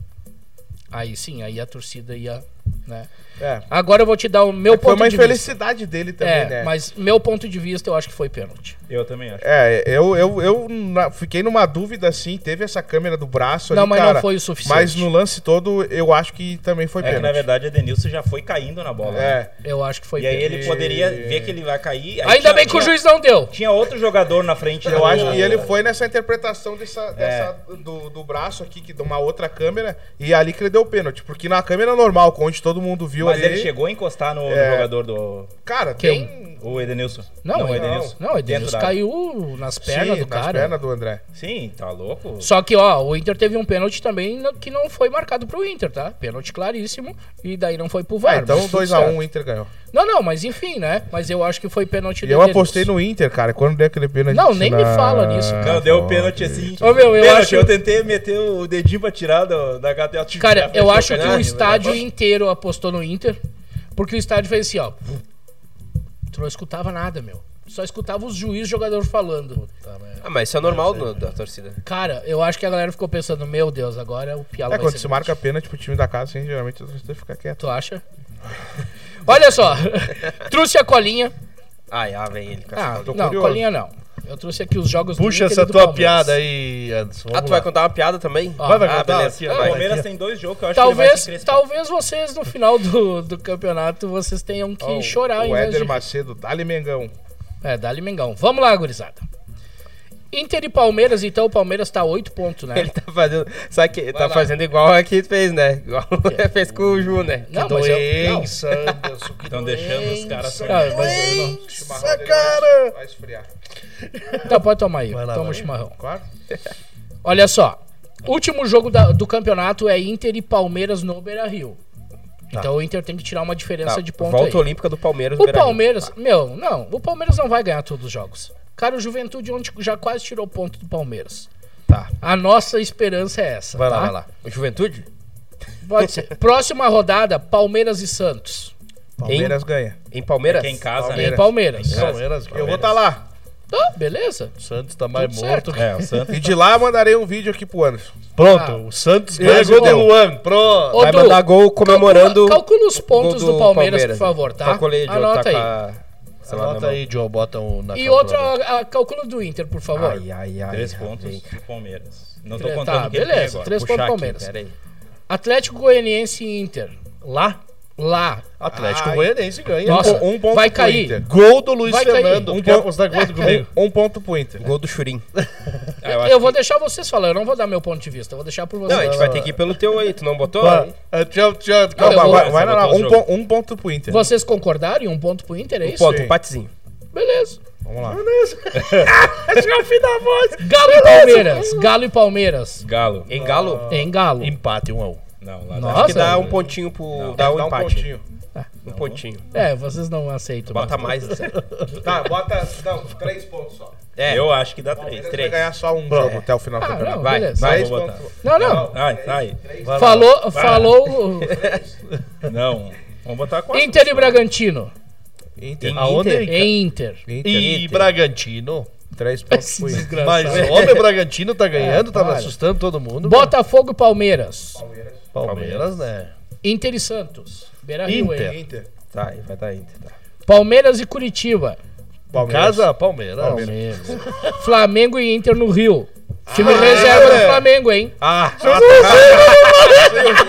Aí sim, aí a torcida ia, né? É. Agora eu vou te dar o meu É foi ponto uma de vista. infelicidade dele também, É, né? mas meu ponto de vista eu acho que foi pênalti. Eu também acho. É, eu, eu, eu na- fiquei numa dúvida assim, teve essa câmera do braço Não, ali, mas não cara, foi o suficiente. Mas no lance todo, eu acho que também foi É que pênalti. na verdade a Denilson já foi caindo na bola. né? É, Eu acho que foi E aí pênalti. ele poderia ver que ele vai cair. aí Ainda tinha- bem que o tinha- juiz não deu. Tinha outro jogador na frente eu acho que ele foi nessa interpretação dessa, É. dessa- do, do braço aqui, que de uma outra câmera, e ali que ele deu o pênalti. Porque na câmera normal, onde todo mundo viu Mas ele chegou a encostar no, no É. jogador do. Cara, Quem? tem. O Edenilson. Não, o o Edenilson. Não, o Dentro Edenilson da caiu nas pernas Sim, do nas cara. pernas do André. Sim, tá louco. Só que, ó, o Inter teve um pênalti também que não foi marcado pro Inter, tá? Pênalti claríssimo. E daí não foi pro VAR. Ah, então mas tudo 2x1 certo. o Inter ganhou. Não, não, mas enfim, né? Mas eu acho que foi pênalti do eu apostei no Inter, cara, quando deu aquele pênalti. Não, nem me na- fala nisso, cara. Não, deu o pênalti assim. Ô, meu, eu Pênalti, acho- eu tentei meter o dedinho pra tirar do, da gatela. Cara, eu [laughs] acho que o Né? estádio inteiro apostou no Inter, porque o estádio fez assim, ó. Tu não escutava nada, meu. Só escutava os juízes e jogador falando. Ah, mas isso é normal do- da torcida. Cara, eu acho que a galera ficou pensando, meu Deus, agora o Piala É, vai quando ser se marca pênalti pro time da casa, assim, geralmente a torcida fica quieto. Tu acha? [laughs] Olha só, [laughs] trouxe a colinha. Ai, ah, vem ele. com essa Ah, não, curioso. colinha não. Eu trouxe aqui os jogos do Puxa e essa do tua Palmeiras. piada aí, Anderson. Ah, tu vai lá. contar uma piada também? Vai, vai ah, contar? beleza. Aqui, O vai. Palmeiras tem dois jogos que eu acho que ele vai Talvez, crescer. talvez vocês no final do, do campeonato vocês tenham que Ó, chorar O Éder de... Macedo, Dali Mengão. É, dá-lhe Mengão. Vamos lá, gurizada. Inter e Palmeiras, então o Palmeiras tá 8 pontos, né? Ele tá fazendo. Sabe que ele tá lá. fazendo igual a que fez, né? Igual [laughs] [laughs] fez com o Ju, né? Não, mas eu, não. Doença, Anderson. que Estão deixando os caras doença. Ah, cara! Vai, vai esfriar. Então pode tomar aí. Vai lá, Toma o vai. chimarrão. Claro. Olha só. Último jogo da- do campeonato é Inter e Palmeiras no Beira-Rio. Então o Inter tem que tirar uma diferença Tá, de ponto volta aí. olímpica do Palmeiras. O Beira-Rio. Palmeiras, meu, não, o Palmeiras não vai ganhar todos os jogos. Cara, o Juventude ontem já quase tirou ponto do Palmeiras. Tá. A nossa esperança é essa. Vai lá, tá? vai lá. O Juventude? Pode ser. [laughs] Próxima rodada, Palmeiras e Santos. Palmeiras ganha. Em Palmeiras? É em casa, Palmeiras. Em Palmeiras. Palmeiras, Eu vou estar lá. Tá, beleza. O Santos tá mais Tudo morto. certo. É, o [laughs] Santos. E de lá mandarei um vídeo aqui pro Anderson. Pronto, Ah. o Santos Mas, ganha gol de ô, Luan. Pronto. Ô, Vai Du, mandar gol comemorando. Calcula, calcula os pontos do, Palmeiras, por favor, tá? Calculei, Diogo, Anota tá aí. com a- sei lá, Anota na mão. aí, Joe, bota um na E calculadora. outra, a, calcula do Inter, por favor. Ai, ai, ai. Três ai, pontos do Palmeiras. Não tô Tá, contando o que ele tem beleza, agora. três Puxar pontos aqui, Palmeiras. pera aí. Atlético Goianiense e Inter. Lá, Lá. Atlético Ai. Goianiense ganha. Nossa, um ponto vai pro cair. Inter. Gol do Luiz Vai. Fernando. Um Quer ponto- apostar comigo? [laughs] Um ponto pro Inter. Gol do Churim. [laughs] Ah, Eu, acho vou que- deixar vocês falar, eu não vou dar meu ponto de vista, eu vou deixar por vocês. Não, a gente vai ter que ir pelo teu aí. Tu não botou? Ah, Tchau, tchau. Não, Calma, eu vou- Vai, vai, o um, pon- um ponto pro Inter. Vocês concordaram em um ponto pro Inter, é Um isso? ponto, um patezinho. Beleza. Vamos lá. [laughs] Galo e Palmeiras. Galo e Palmeiras. Galo. Em Galo? Em Galo. Empate, um a um. Não, lá Nossa. Acho que dá um pontinho pro. dá um Dá um empate. pontinho. Um pontinho. É, vocês não aceitam. Bota mais. Tá, bota. Não, três pontos só. É. Eu acho que dá três. Ele vai três. ganhar só um jogo até o final do Ah, campeonato. não, Vai, beleza. vai. Três vou. Não, não. Ai, ai. Falou, falou [laughs] Não. Vamos botar quatro. Inter e Bragantino. Inter. Aonde? Inter. Inter. Inter. E Bragantino. Três [laughs] pontos pro Inter. Mas o homem Bragantino tá [laughs] ganhando, tá para. assustando todo mundo. Botafogo e Palmeiras. Palmeiras, né? Inter e Santos. Beira Rio, Inter. hein? Inter. Tá, aí vai dar Inter. Tá. Palmeiras e Curitiba. Palmeiras. Casa, Palmeiras. Palmeiras. [laughs] Flamengo e Inter no Rio. Time reserva do Flamengo, hein? Ah, [laughs]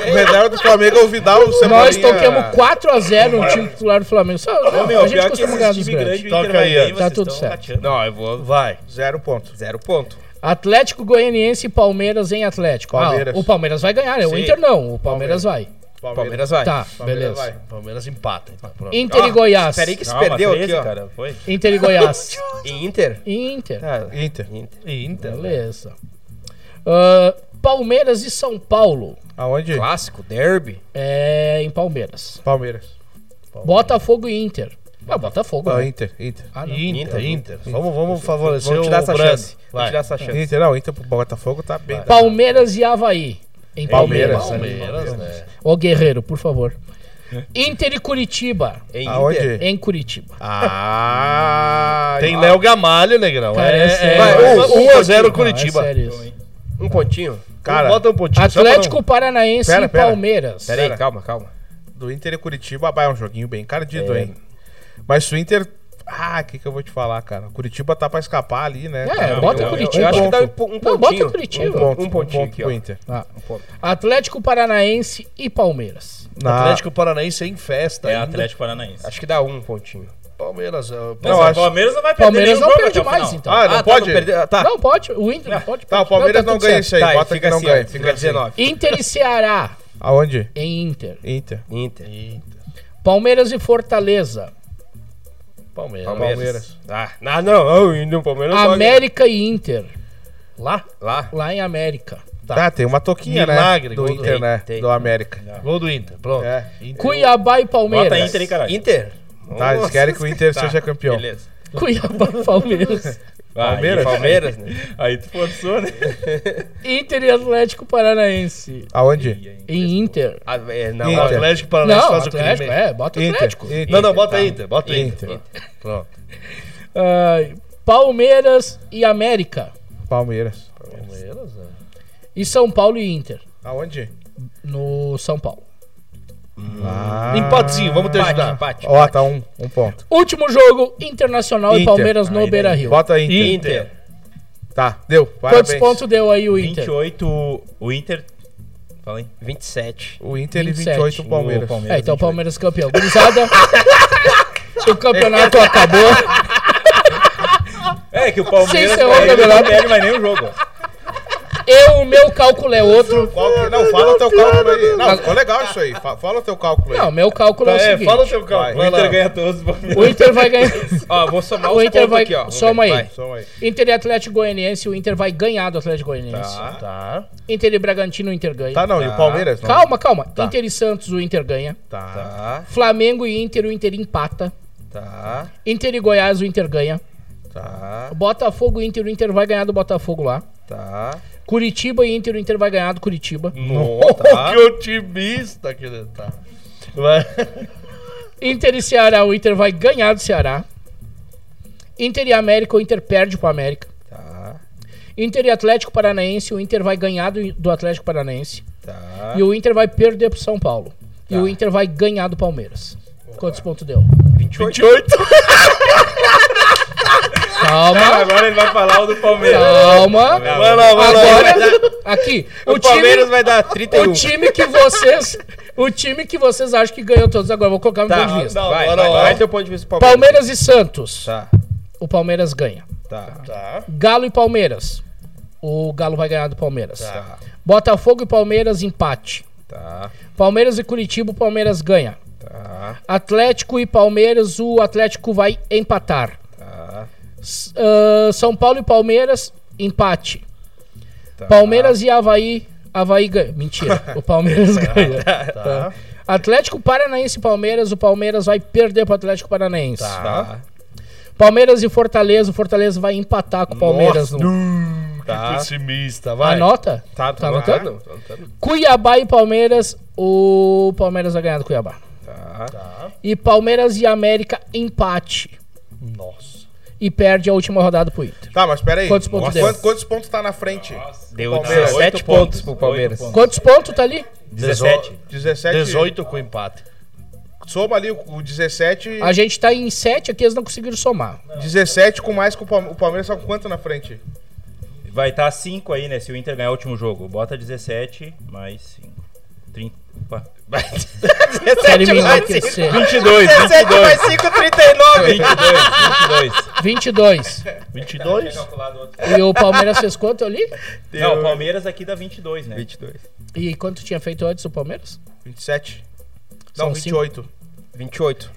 O reserva do Flamengo é o Vidal. o Nós toquemos 4x0 no time titular do Flamengo. Só, Ô, meu, a gente costuma ganhar dos grandes. grande, Toca aí, Tá tudo certo. não, eu vou. Vai. Zero ponto. Zero ponto. Atlético Goianiense e Palmeiras em Atlético. Ah, Palmeiras. o Palmeiras vai ganhar, né? O Sim. Inter não. O Palmeiras vai. Palmeiras vai. Tá, Palmeiras beleza. vai. Palmeiras empata. Então. Inter e Ó, Goiás. Peraí que se Calma, perdeu 13, aqui, ó. cara. Foi. Inter e Goiás. [laughs] Em Inter? Inter. Tá, Inter. Inter. Inter. Beleza. Ah, Palmeiras e São Paulo. Aonde? Clássico, derby. É em Palmeiras. Palmeiras. Botafogo e Inter. Ah, Botafogo. Ah, né? Inter. Inter. Ah, não. Inter, Inter. Inter. Vamos, vamos favorecer Vamos te dar o essa Brando. chance. Vamos Vai. te dar essa chance. Inter não, Inter pro Botafogo tá bem. Palmeiras e Havaí. Em Palmeiras. Palmeiras, né? Ô Guerreiro, por favor. Inter e Curitiba. Em Aonde? Inter. Em Curitiba. Ah, Tem Léo Gamalho, Negrão. Cara, é, é um- um 1 a 0 Não, é Curitiba. sério isso. Um pontinho. Cara, Bota um pontinho. Atlético Paranaense Pera, e. Palmeiras. Pera aí, Pera. calma, calma. do Inter e Curitiba vai é um joguinho bem cardido, É. hein? Mas se o Inter. Ah, o que, que eu vou te falar, cara? Curitiba tá pra escapar ali, né? É, Tá bota o Curitiba. Eu acho que dá um, ponto. po- um Não, pontinho. bota o Curitiba. Um ponto, Um um pontinho ponto aqui, pro ó. Inter. Ah. Um ponto. Atlético Paranaense e Palmeiras. Na- Atlético Paranaense em festa. É ainda. Atlético Paranaense. Acho que dá um pontinho. Palmeiras. é, Mas Não, o acho- Palmeiras não vai perder Palmeiras não perde até o mais, final. então. Ah, não tá, pode? perdeu- tá. Não, pode. O Inter não pode. Tá, o Palmeiras não, tudo ganha isso aí. Tá, bota que fica não assim, ganha. Fica fica assim. 19. Inter e Ceará. Aonde? Em Inter. Inter. Inter. Palmeiras e Fortaleza. Palmeiras. Palmeiras. Ah, não, não, não, no Palmeiras não América e Inter. Lá? Lá. Lá em América. Tá, tem uma toquinha, Milagre, né? Do gol do- Inter, né? tem. Do América. Gol do Inter. Pronto. É. Inter. Cuiabá e Palmeiras. Bota Inter aí, caralho. Inter. Tá, eles Nossa. querem que o Inter Tá, seja campeão. Beleza. Cuiabá e Palmeiras. [laughs] Palmeiras? Palmeiras, né? [laughs] Aí tu forçou, né? [laughs] Inter e Atlético Paranaense. Aonde? Em Inter. Ah, é, não, O Inter. Atlético Paranaense Não, faz o Atlético, crime. é, bota Inter. Atlético. Inter. Não, não, bota Tá. Inter. Bota Inter. Inter. Pronto. Ai, Palmeiras e América. Palmeiras. Palmeiras, né? E São Paulo e Inter. Aonde? No São Paulo. Ah. Empatezinho, vamos te Empate, ajudar. empate. Ó, tá um, um ponto. Último jogo, Internacional e Inter. Palmeiras no Aí, daí. Beira Rio. Bota Inter. Inter. Tá, deu. Quantos Parabéns. pontos deu aí o Inter? 28, o Inter... Fala aí. 27. O Inter e 27. 28 o Palmeiras. O Palmeiras. É, então o 28. Palmeiras campeão. Gurizada, [laughs] o campeonato acabou. É que o Palmeiras Sim, senhor, ele não campeonato. perde mais nenhum jogo. Eu, o meu cálculo é outro. Qual Não, fala o teu cálculo aí. Não, ficou legal isso aí. Fa- Fala o teu cálculo aí. Não, meu cálculo é o É, seguinte. fala o teu Vai. cálculo. O Inter lá. ganha todos. o Inter vai ganhar. Ó, vou somar O os Inter pontos vai- aqui, ó. Vamos soma ver, aí. vai. Som aí. Inter e Atlético Goianiense, o Inter vai ganhar do Atlético Goianiense. Tá. Tá. Inter e Bragantino, o Inter ganha. Tá, não. E o Tá. Palmeiras? Não. Calma, calma. Tá. Inter e Santos, o Inter ganha. Tá. Tá, Flamengo e Inter, o Inter empata. tá, Inter e Goiás, o Inter ganha. tá, Botafogo e Inter, o Inter vai ganhar do Botafogo lá. tá. Curitiba e Inter, o Inter vai ganhar do Curitiba. Nossa, Tá. [laughs] que otimista que ele tá. Vai. Inter e Ceará, o Inter vai ganhar do Ceará. Inter e América, o Inter perde pro América. Tá, Inter e Atlético Paranaense, o Inter vai ganhar do, do Atlético Paranaense. tá. E o Inter vai perder pro São Paulo. E o Inter vai ganhar do Palmeiras. Quantos pontos deu? 28. [laughs] [laughs] Calma, Agora ele vai falar o do Palmeiras. calma. Vai lá, vai lá. Agora, aqui, O, o Palmeiras time, vai dar 31. o time que vocês, o time que vocês acham que ganhou todos agora, vou colocar no Tá, ponto de vista. Não, vai, vai, vai teu ponto de vista do Palmeiras. Palmeiras e Santos. Tá, O Palmeiras ganha. tá, Tá, Galo e Palmeiras. O Galo vai ganhar do Palmeiras. tá, Botafogo e Palmeiras empate. tá, Palmeiras e Curitiba, o Palmeiras ganha. tá, Atlético e Palmeiras, o Atlético vai empatar. Tá. Ah, São Paulo e Palmeiras, empate. Tá. Palmeiras e Havaí, Havaí ganha. Mentira, [laughs] o Palmeiras ganha. Tá. Atlético Paranaense e Palmeiras, o Palmeiras vai perder pro Atlético Paranaense. Tá, Palmeiras e Fortaleza, o Fortaleza vai empatar com o Palmeiras. No... tá. pessimista, vai. Anota? Tá, Tá anotando. Cuiabá e Palmeiras, o Palmeiras vai ganhar do Cuiabá. Tá. E Palmeiras e América, empate. Nossa. E perde a última rodada pro Inter. Tá, mas peraí. Quantos pontos Nossa. deu? Quantos, quantos pontos tá na frente? Deu Palmeiras. 17 Oito pontos pontos. pro Palmeiras. Oito Quantos pontos tá ali? 17. 17. 18 com empate. Soma ali o, o 17. A gente tá em 7 aqui, eles não conseguiram somar. 17 com mais que o Palme- o Palmeiras tá com quanto na frente? Vai estar 5 aí, né? Se o Inter ganhar o último jogo. Bota 17 mais 5. 30. Opa. Quero me enlouquecer. 22, 17 22. mais 5, 39. 22, 22. 22? E o Palmeiras fez quanto ali? Não, o Palmeiras aqui dá 22, né? 22. E quanto tinha feito antes o Palmeiras? 27. São Não, 28. 28.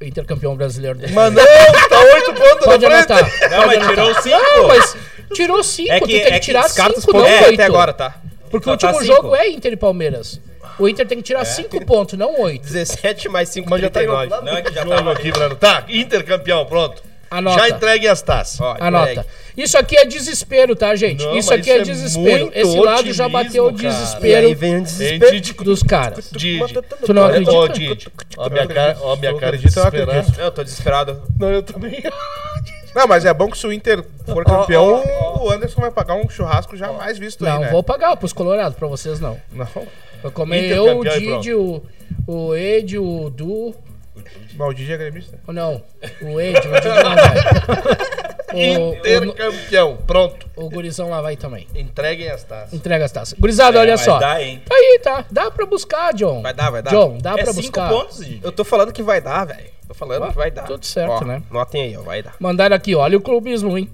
Intercampeão brasileiro. Mas não, tá 8 pontos Pode na frente. anotar. Não, mas tirou 5. Não, mas tirou 5. É que- tu tem é que que tirar Descarta os 5, não 8. até agora, tá? Porque Só o último tá jogo é Inter e Palmeiras. O Inter tem que tirar 5 pontos, não 8. 17 mais 5, Mas já tá 39. enrolado Não, é que já jogo tava aqui, Brano. Tá, Inter campeão, pronto. Anota. Já entreguem as taças. Ó, Anota. entregue. Isso aqui é desespero, tá, gente? Não, isso aqui é isso é desespero. muito Esse lado já otimismo, bateu o cara. E aí desespero vem o Ei, desespero. Didi, dos caras. Didi. Tu não Ó, acredita? Didi. Ó a minha cara, ó a minha cara desesperada. acredito. Eu tô desesperado. Não, eu também. Não, mas é bom que se o Inter for campeão, o Anderson vai pagar um churrasco jamais visto aí, Não, né? vou pagar pros colorados, pra vocês não. Não. Vou comer Inter eu, o campeão e Didi, o, o Ed, o Du. Mas o Didi é gremista. Ou não, o Ed, o Didi não vai. [laughs] O, Inter campeão, pronto. o, gurizão lá vai também. Entreguem as taças. Entrega as taças. Gurizada, olha mas só. dá, hein? Tá aí, tá. Dá pra buscar, John. Vai dar, vai dar. John, dá É pra 5 buscar. pontos, Didi. Eu tô falando que vai dar, velho. Tô falando que vai dar. tudo certo, Ó, né? Notem aí, ó, vai dar. Mandaram aqui, olha o clubismo, hein?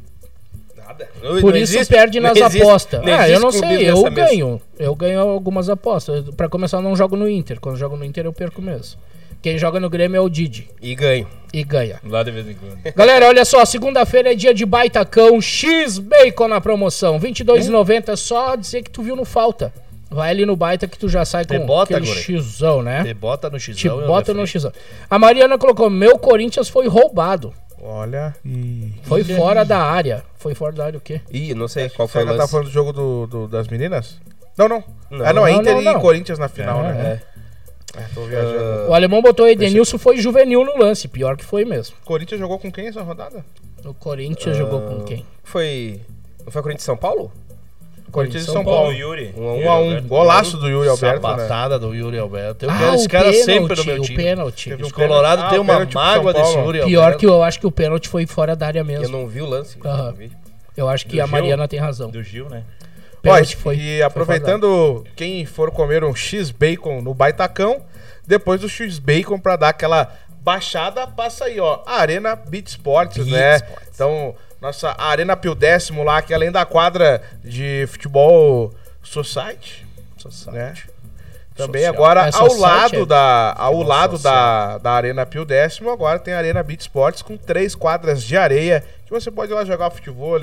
Nada. Por isso perde nas apostas. Não ah, eu existe não sei, clubismo eu nessa mesa. ganho. Eu ganho algumas apostas. Pra começar, eu não jogo no Inter. Quando eu jogo no Inter, eu perco mesmo. Quem joga no Grêmio é o Didi. E ganho. E ganha. Lá de vez em quando. [laughs] Galera, olha só, segunda-feira é dia de baitacão, X Bacon na promoção, 22,90, só dizer que tu viu no falta. Vai ali no baita que tu já sai com bota, aquele guri. xizão, né? Te bota no xizão. Te bota no xizão. A Mariana colocou, meu Corinthians foi roubado. Olha e... Foi fora da área. Foi fora da área o quê? Ih, não sei qual foi o tá lance. falando do jogo do, do- das meninas? Não, não. Não. ah, não, é Não, Inter não, e não. Corinthians na final, É, né? É, viajando. O alemão botou Edenilson, foi juvenil no lance. Pior que foi mesmo. Corinthians jogou com quem essa rodada? O Corinthians jogou com quem? Foi. Não foi Corinthians e São Paulo? Corinthians e São São Paulo, Paulo. Yuri. Um a um. Um a um. Golaço do Yuri Alberto, né? Sabatada do Yuri Alberto. Eu Ah, quero esse o cara sempre no pênalti, meu o time. pênalti. Os um pênalti. Colorados Ah, têm o uma pênalti mágoa desse. Yuri Pior Alberto. que eu acho que o pênalti foi fora da área Eu mesmo. não vi o lance. Não vi. Eu acho que Do a Gil? Mariana tem razão. Do Gil, né? Pênalti foi- e foi aproveitando, quem for comer um X-Bacon no Baitacão, depois do X-Bacon pra dar aquela baixada, passa aí, ó, a Arena Beat Sports, Beat né? Sports. Então, nossa Arena Pio Décimo lá, que além da quadra de futebol Society, né? Também Social. agora É, ao Society lado é da ao futebol lado social. da, da Arena Pio Décimo, agora tem a Arena Beat Sports com três quadras de areia você pode ir lá jogar futebol,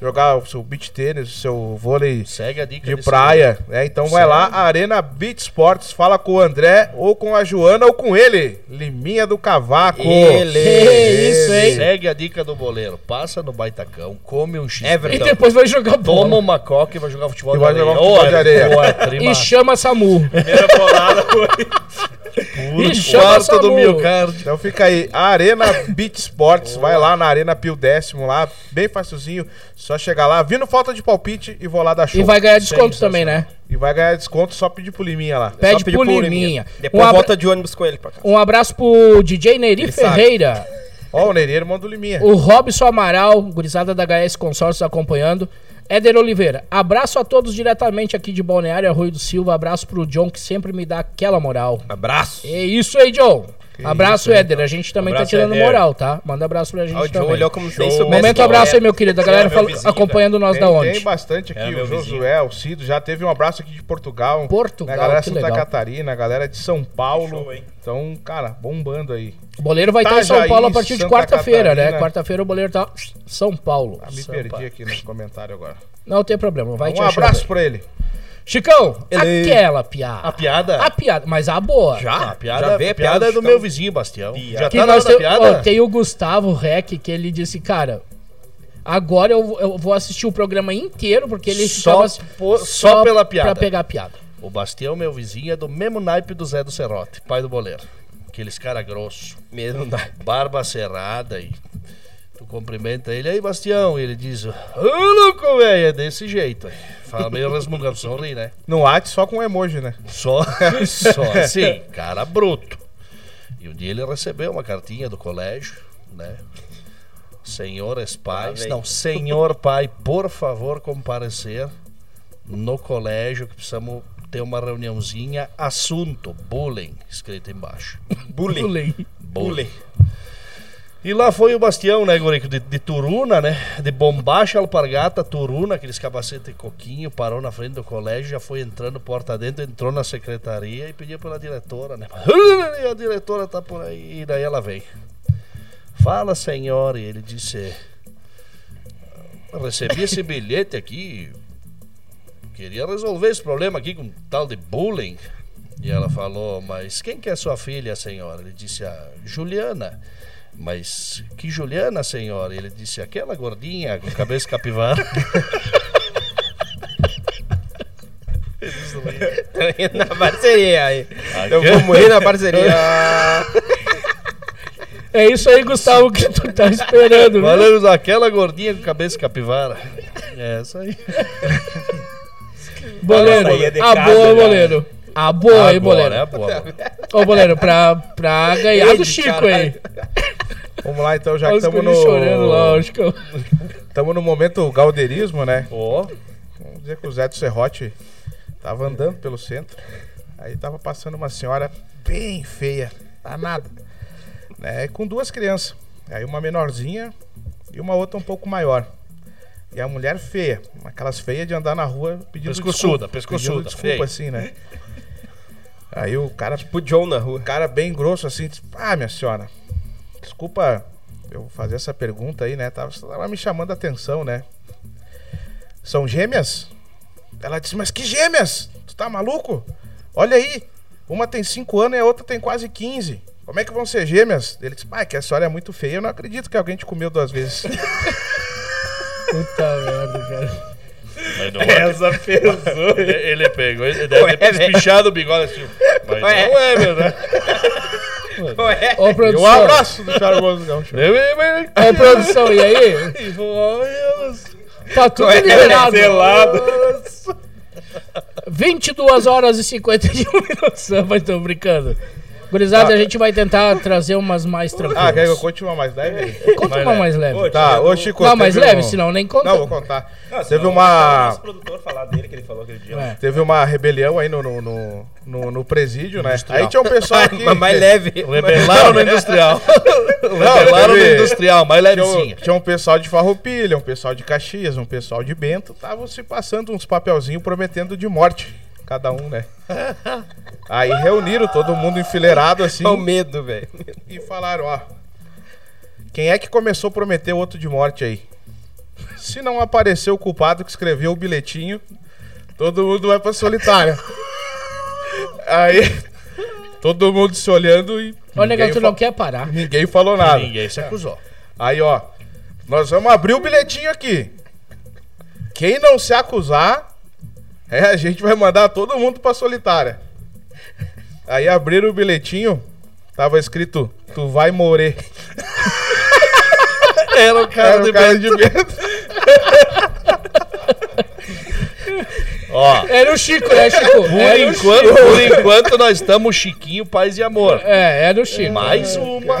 jogar o seu beach tênis, o seu vôlei Segue a dica de praia, né? Então vai lá, Arena Beat Sports, fala com o André, ou com a Joana, ou com ele, Liminha do Cavaco. Ele. Que isso, hein? Segue a dica do boleiro. Passa no baitacão, come um X. E Everton. depois vai jogar Toma bola. uma coca e vai jogar futebol E de vai areia. jogar futebol Ô, de é- areia. é E chama SAMU. Primeira bolada foi. Quarto do miocárdio. Então fica aí, Arena Beach Sports, vai lá na Arena Pio Décimo lá, bem facilzinho, só chegar lá, vindo falta de palpite e vou lá dar show. E vai ganhar desconto também, né? E vai ganhar desconto, só pedir pro Liminha lá. Pede pro Liminha. Depois Um abra- volta de ônibus com ele pra cá. Um abraço pro DJ Neri Ele sabe. Ferreira. Ó, o Nereiro manda o Liminha. O Robson Amaral, gurizada da HS Consórcios acompanhando. Éder Oliveira, abraço a todos diretamente aqui de Balneário Arroio do Silva. Abraço pro John, que sempre me dá aquela moral. Abraço. É isso aí, John. Abraço, isso? Éder. A gente também Abraço, tá tirando Éder. moral, tá? Manda abraço pra gente o Joe também. olhou como Show. soubesse Momento abraço é. aí, meu querido. A galera É, meu fala- vizinho, acompanhando nós Tem, da onde? tem bastante aqui, Era o vizinho. Josué, o Cido, já teve um abraço aqui de Portugal. Portugal, né, galera que Santa legal. Catarina, galera de São Paulo. Show, então, cara, bombando aí. O boleiro vai estar em São Paulo a partir de Santa quarta-feira, né? Quarta-feira o boleiro tá São Paulo. Ah, me São perdi Paulo. aqui nos comentários agora. Não tem problema, vai te um abraço pra ele. Chicão, Ele- aquela piada. A piada? A piada, mas a boa. Ah, a piada, Já vê a a piada piada é do meu vizinho, Bastião. Piada. Já Que tá na tem, piada? ó, tem o Gustavo Rec que ele disse, cara, agora eu, eu vou assistir o programa inteiro porque ele Só ficava por- só pela piada. Pra pegar a piada. O Bastião, meu vizinho, é do mesmo naipe do Zé do Serrote, pai do boleiro. Aqueles cara grosso, Mesmo dá. barba cerrada e tu cumprimenta ele, aí Bastião, e ele diz, ô louco, velho, é desse jeito. aí. Fala meio resmungando, sorri, né? No WhatsApp só com emoji, né? Só, [laughs] só assim, cara bruto. E um dia ele recebeu uma cartinha do colégio, né? Senhores pais, não, senhor pai, por favor comparecer no colégio que precisamos ter uma reuniãozinha, assunto, bullying, escrito embaixo. Bullying. Bullying. Bullying. E lá foi o Bastião, né, Gurico, de, de Turuna, né? De bombacha, alpargata, Turuna, aqueles capacete coquinho, parou na frente do colégio, já foi entrando porta dentro, entrou na secretaria e pediu pela diretora, né? [laughs] E a diretora tá por aí, e daí ela veio. Fala, senhor, e ele disse: Recebi esse [laughs] bilhete aqui, queria resolver esse problema aqui com tal de bullying. E ela falou, mas quem que é sua filha, senhora? Ele disse, a Juliana. Mas que Juliana, senhora? Ele disse, aquela gordinha com cabeça capivara. [laughs] Na parceria aí. Eu vou morrer na parceria. [laughs] É isso aí, Gustavo, que tu tá esperando. viu? Falamos aquela gordinha com cabeça capivara. É essa aí. [laughs] Boleiro. A boa, boleiro. A boa, hein, Boa, boleiro. né? Boa. Ô, boleiro, pra, pra ganhar Ei, do Chico caralho. aí. Vamos lá então, já que os estamos guris chorando lá, no. ó, Chico. Estamos no momento galdeirismo, né? Ó, Vamos dizer que o Zé do Serrote tava andando pelo centro. Aí tava passando uma senhora bem feia, danada. Né? Com duas crianças. Aí uma menorzinha e uma outra um pouco maior. E a mulher feia, aquelas feias de andar na rua pedindo Pescoçuda, desculpa, pescoçuda, pedindo desculpa feia. assim, né? Aí o cara, Tipo John na rua. o cara bem grosso assim, disse, ah, minha senhora, desculpa eu fazer essa pergunta aí, né? Tava, tava me chamando a atenção, né? São gêmeas? Ela disse, mas que gêmeas? Tu tá maluco? Olha aí, uma tem 5 anos e a outra tem quase 15. Como é que vão ser gêmeas? Ele disse, pai, que a senhora é muito feia, eu não acredito que alguém te comeu duas vezes. [laughs] Puta merda, cara. Não [laughs] é. Essa pessoa. Ele, ele pegou, ele deve Ué, ter velho. espichado o bigode assim. Mas Ué. não é, verdade. Ué. Ô, E um abraço do Charmoso Gaúcho. Ô, produção, e aí? Tá tudo liberado. Cancelado. 22 horas e 51 minutos. Mas tô brincando. Gurizada, a gente vai tentar trazer umas mais tranquilas. Ah, quer que eu conte uma mais leve? aí? Conta Mais uma leve. mais leve. Ô, Tá, ô Chico. Não, mais leve, um- senão nem conta. Não, vou contar. Não, Teve uma- o nosso produtor falar dele, que ele falou aquele dia. É. Teve uma rebelião aí no, no, no, no- no presídio, né? Aí tinha um pessoal [laughs] aqui. Mas mais leve. Rebelaram no industrial. [laughs] Rebelaram no industrial, mais Tinha um, levezinha. tinha um pessoal de Farroupilha, um pessoal de Caxias, um pessoal de Bento, estavam se passando uns papelzinhos prometendo de morte, cada um, né? Aí reuniram todo mundo enfileirado assim Olha o medo, velho. e falaram, ó, quem é que começou a prometer outro de morte aí? Se não aparecer o culpado que escreveu o bilhetinho, todo mundo vai pra solitária. Aí, todo mundo se olhando e Olha, negão, ninguém, tu não quer parar. ninguém falou nada. Ninguém se acusou. Aí, ó, nós vamos abrir o bilhetinho aqui. Quem não se acusar, é, a gente vai mandar todo mundo pra solitária. Aí abriram o bilhetinho, tava escrito, tu vai morrer. [laughs] Era o cara Era o cara de Bento. [laughs] Ó, Era o Chico, né, Chico? por Era enquanto, Chico. por enquanto nós estamos Chiquinho, paz e amor. É, era o Chico. Mais uma.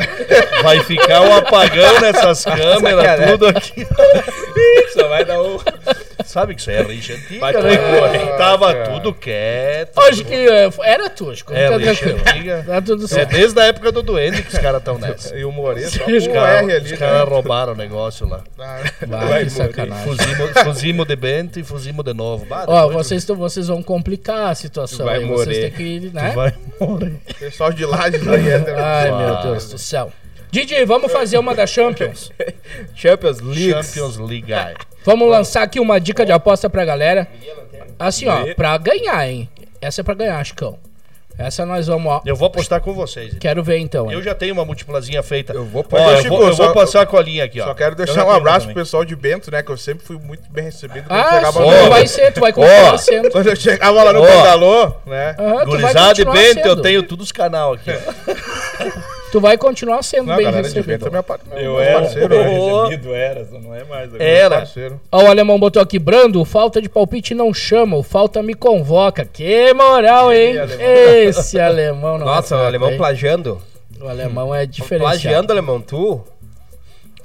Vai ficar um apagão nessas câmeras, tudo aqui. [laughs] Só vai dar um. Sabe que isso é rixa Vai antiga, né? Tava tudo quieto. Hoje que é, era tu, Chico. É, Fica rixa tranquilo. antiga. Tá tudo É certo. desde a época do Duende que os caras estão [laughs] nessa. E o Morê só Os com o Cara, R ali. os caras né? roubaram o negócio lá. Vai, que sacanagem. Fuzimos, de Bento e fuzimos de novo. Bah, Ó, vocês, vocês vão complicar a situação Vai aí. Vocês morrer. têm que, tu né? vai morrer. [laughs] Pessoal de aí. é Ai, meu Deus do céu. Didi, vamos fazer uma da Champions. [laughs] Champions League. Champions League. [laughs] Vamos lançar aqui uma dica de aposta pra galera. Assim, ó, pra ganhar, hein? Essa é pra ganhar, Chicão. Essa nós vamos, ó. Eu vou apostar com vocês. Quero ver então. hein? Eu já tenho uma multiplazinha feita. Eu vou Ó, eu, Chico, vou, eu só- vou passar a colinha aqui, ó. Só quero Eu deixar um abraço pro pessoal de Bento, né? Que eu sempre fui muito bem recebido. Ah, chegava sim, tu vai ser, tu vai continuar sendo. Quando eu chegava lá no. Bangalô, né? Vai Gurizada e Bento, eu sendo. tenho todos os canal aqui. [laughs] Tu vai continuar sendo Não, bem galera recebido. é minha, par- meu, Eu era parceiro. né? recebido, era, não é mais. agora. Era. Parceiro. Ó, o alemão botou aqui, Brando, falta de palpite não chama, o falta me convoca. Que moral, hein? Esse alemão não Nossa, é o fraco, alemão hein? plagiando. O alemão é diferenciado. Plagiando, alemão, tu?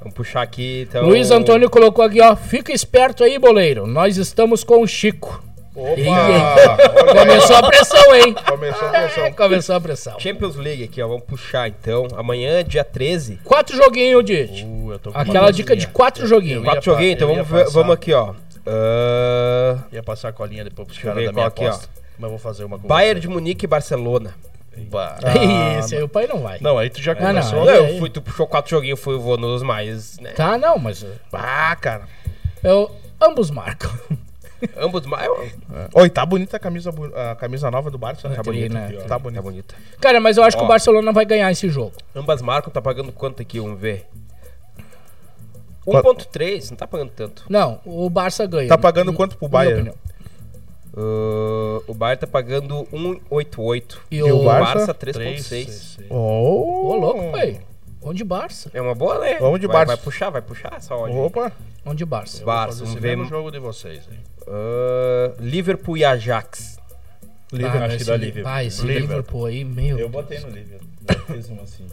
Vamos puxar aqui, então. Luiz Antônio colocou aqui, ó. Fica esperto aí, boleiro. Nós estamos com o Chico. Opa! Começou a pressão, hein? Começou a pressão. [laughs] Começou a pressão. Champions League aqui, ó. Vamos puxar, então. Amanhã, dia 13. Quatro joguinhos, Didi. Uh, eu tô com uma Aquela dica de quatro joguinhos. Quatro joguinhos, então vamos, ver- vamos aqui, ó. Ah, Ia passar a colinha depois pros caras ver da minha aqui, ó. aposta. Mas eu vou fazer uma com Bayern de Munique e Barcelona. Bah. [laughs] Isso aí o pai não vai. Não, aí tu já Ah, começou. Não, aí. eu fui, tu puxou quatro joguinhos, fui, eu vou nos mais, né? Tá, não, mas Ah, cara. eu, ambos marcam. [laughs] Ambos mais. Oi, tá bonita a camisa, a camisa nova do Barça, né? Tá bonita, né? Tá Tá bonita. bonita. Cara, mas eu acho que Ó. o Barcelona vai ganhar esse jogo. Ambas marcam, tá pagando quanto aqui? Vamos ver. Quanto? 1.3, não tá pagando tanto. Não, o Barça ganha. Tá pagando quanto pro Bayern? Ah, o Bayern tá pagando 1.88. E, E o, o Barça, Barça? 3.6. Oh. Ô, louco, pai. Onde Barça? É uma boa, né? Vamos de vai, Barça. Vai puxar, vai puxar essa onde? Opa. Onde Barça? Barça, vamos ver. no jogo de vocês. Hein? Ah, Liverpool e Ajax. Ah, acho que dá Li- Liverpool. Ah, esse Liverpool. Liverpool aí, meu. Eu botei no Liverpool. Eu fiz um assim.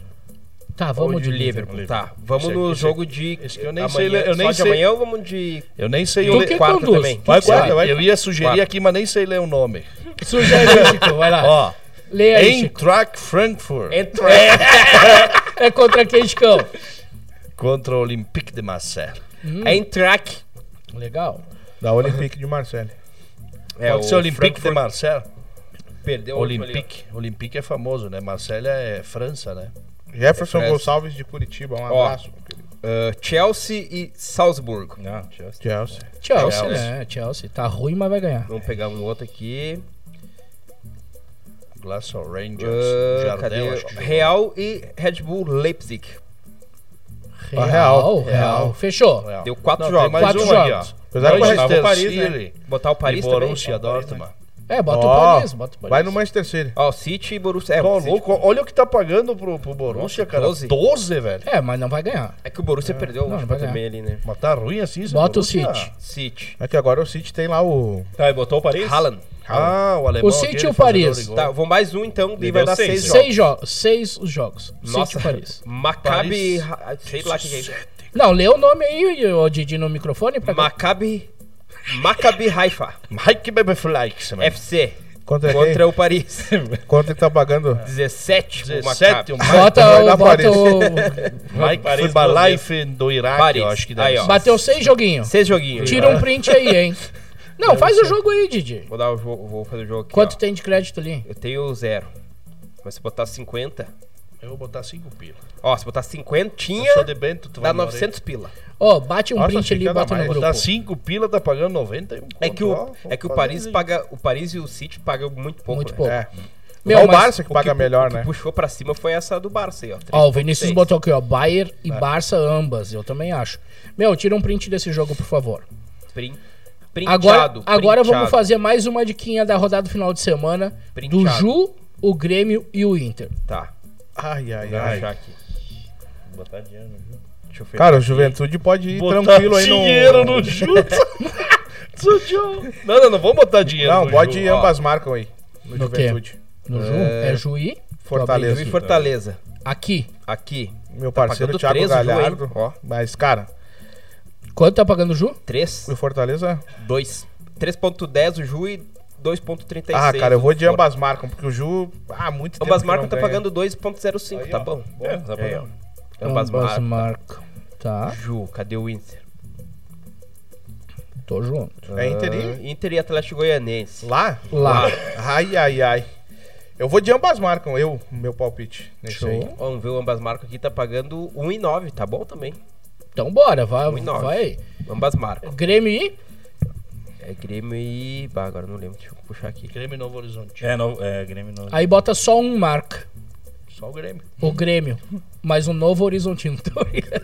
Tá, Vamos vamos de de Liverpool. Liverpool. Tá, vamos Esse- no esse- jogo de. esse que eu nem amanhã, sei ler- eu nem só de sei- amanhã ou vamos de. Eu nem sei o o que quarto conduz? também. Vai, que vai. Eu ia sugerir aqui, mas nem sei ler o nome. Sugere, [laughs] Chico, vai lá. Ó, Lê aí. Eintracht Frankfurt Entra. [laughs] É contra quem, Chicão? contra o Olympique de Marseille. Eintracht. Legal. Da Olympique de Marseille. É, Pode ser Olympique de Frankfurt Marseille? Perdeu o. Olympique. Olympique é famoso, né? Marseille é França, né? Jefferson Parece. Gonçalves de Curitiba. Um Ó. abraço. Ah, Chelsea e Salzburgo. Não, Chelsea. Chelsea. Chelsea, Chelsea. né? Chelsea. Tá ruim, mas vai ganhar. Vamos pegar um outro aqui. Glasgow Rangers. Ah, Jardel, acho que. Real e Red Bull Leipzig. Real, Real, real. Real. Fechou. Real. Deu quatro Não, jogos. Tem mais Quatro um aqui, ó. jogos. Apesar que o Real- Paris, né? Botar o Paris e também. Borussia Dortmund. É, bota o Ó, Paris, bota o Paris. Vai no Manchester City. Ó, City e Borussia. É, Tô o City- louco. Olha o que tá pagando pro, pro Borussia, cara. 12. 12, velho. É, mas não vai ganhar. É que o Borussia perdeu o Não, último vai ganhar. também ali, né? Mas tá ruim assim, Bota o? City. City. É que agora o City tem lá o. Tá, e botou o Paris? Haaland. Ah, o alemão. O City e o Paris. Tá, vamos mais um então, e vai dar seis. seis jogos. Seis jogos. Seis os jogos. Nossa, City e Paris. Maccabi. Paris. Sei lá o que, é. Não, lê o nome aí, ô Didi, no microfone pra Maccabi. Maccabi Haifa. Mike Bebeflex, mano. FC. Contra? Contra o Paris. [laughs] Quanto ele tá pagando? 17 pro 17, o Maccabi. Mike, Bota o. Bota Paris. o. [laughs] Mike Paris Fubalife do Iraque, Paris. eu acho que deve Aí, ó. Bateu seis joguinhos. Seis joguinhos. Tira um print aí, hein? [laughs] Não, faz o jogo aí, Didi. Vou, dar o jogo, vou fazer o jogo aqui. Quanto ó. tem de crédito ali? Eu tenho zero. Mas se botar 50. Eu vou botar 5 pila. Ó, se botar 50, tinha. Eu sou de Bento, tu vai Dá morrer. 900 pila. Ó, bate um Nossa, print ali e bota no mais. grupo. Botar 5 pila, tá pagando 91 conto. É que o, ó, é que o Paris fazer paga. O Paris e o City pagam muito pouco. Muito né? pouco. É. Meu, o Barça que O paga que, melhor, o que né? puxou pra cima foi essa do Barça aí, ó. Ó, o Vinícius 3.6. botou aqui, ó. Bayern e Barça ambas. Eu também acho. Meu, tira um print desse jogo, por favor. Agora, printado, agora vamos fazer mais uma diquinha da rodada do final de semana do. Ju, o Grêmio e o Inter. Tá, Ai, ai, vou ai. achar aqui. Botar dinheiro no jogo. Deixa eu fechar Cara, o. Juventude pode ir Botar tranquilo aí dinheiro no... no [laughs] Juta. não, não, não vamos botar dinheiro Não, no pode ir Ju, ambas marcam aí. No, No quê? Juventude. No Ju? É Juí? Fortaleza. E Fortaleza. Aqui. Aqui. Meu parceiro pagando Thiago Ju? Galhardo. Ó. Mas, cara, Quanto tá pagando o Ju? 3, o Fortaleza. 2. 3.10 o Ju e 2.36. Ah, cara, eu vou de ambas marcam, porque o Ju. Ah, muito tempo. Ambas marcas tá ganha. pagando 2.05, Aí, tá ó. bom? É, tá É, ó. pagando. Ambas marcas. marcas. Tá, Ju, cadê o Inter? tô junto. É Inter e- Ah, Inter e Atlético Goianense. Lá? Lá. Ai, ai, ai. Eu vou de ambas marcam, eu, meu palpite. Nesse Show. aí. Vamos ver o ambas marcas aqui, tá pagando 1,9, tá bom também? Então bora, vai. Um e vai. Ambas marcas. Grêmio e É Grêmio e. Bah, agora não lembro, deixa eu puxar aqui. Grêmio e Novo Horizonte. É, no, é Grêmio novo. aí bota só um marca. Só o Grêmio. O Grêmio. Mas o Novo Horizontino.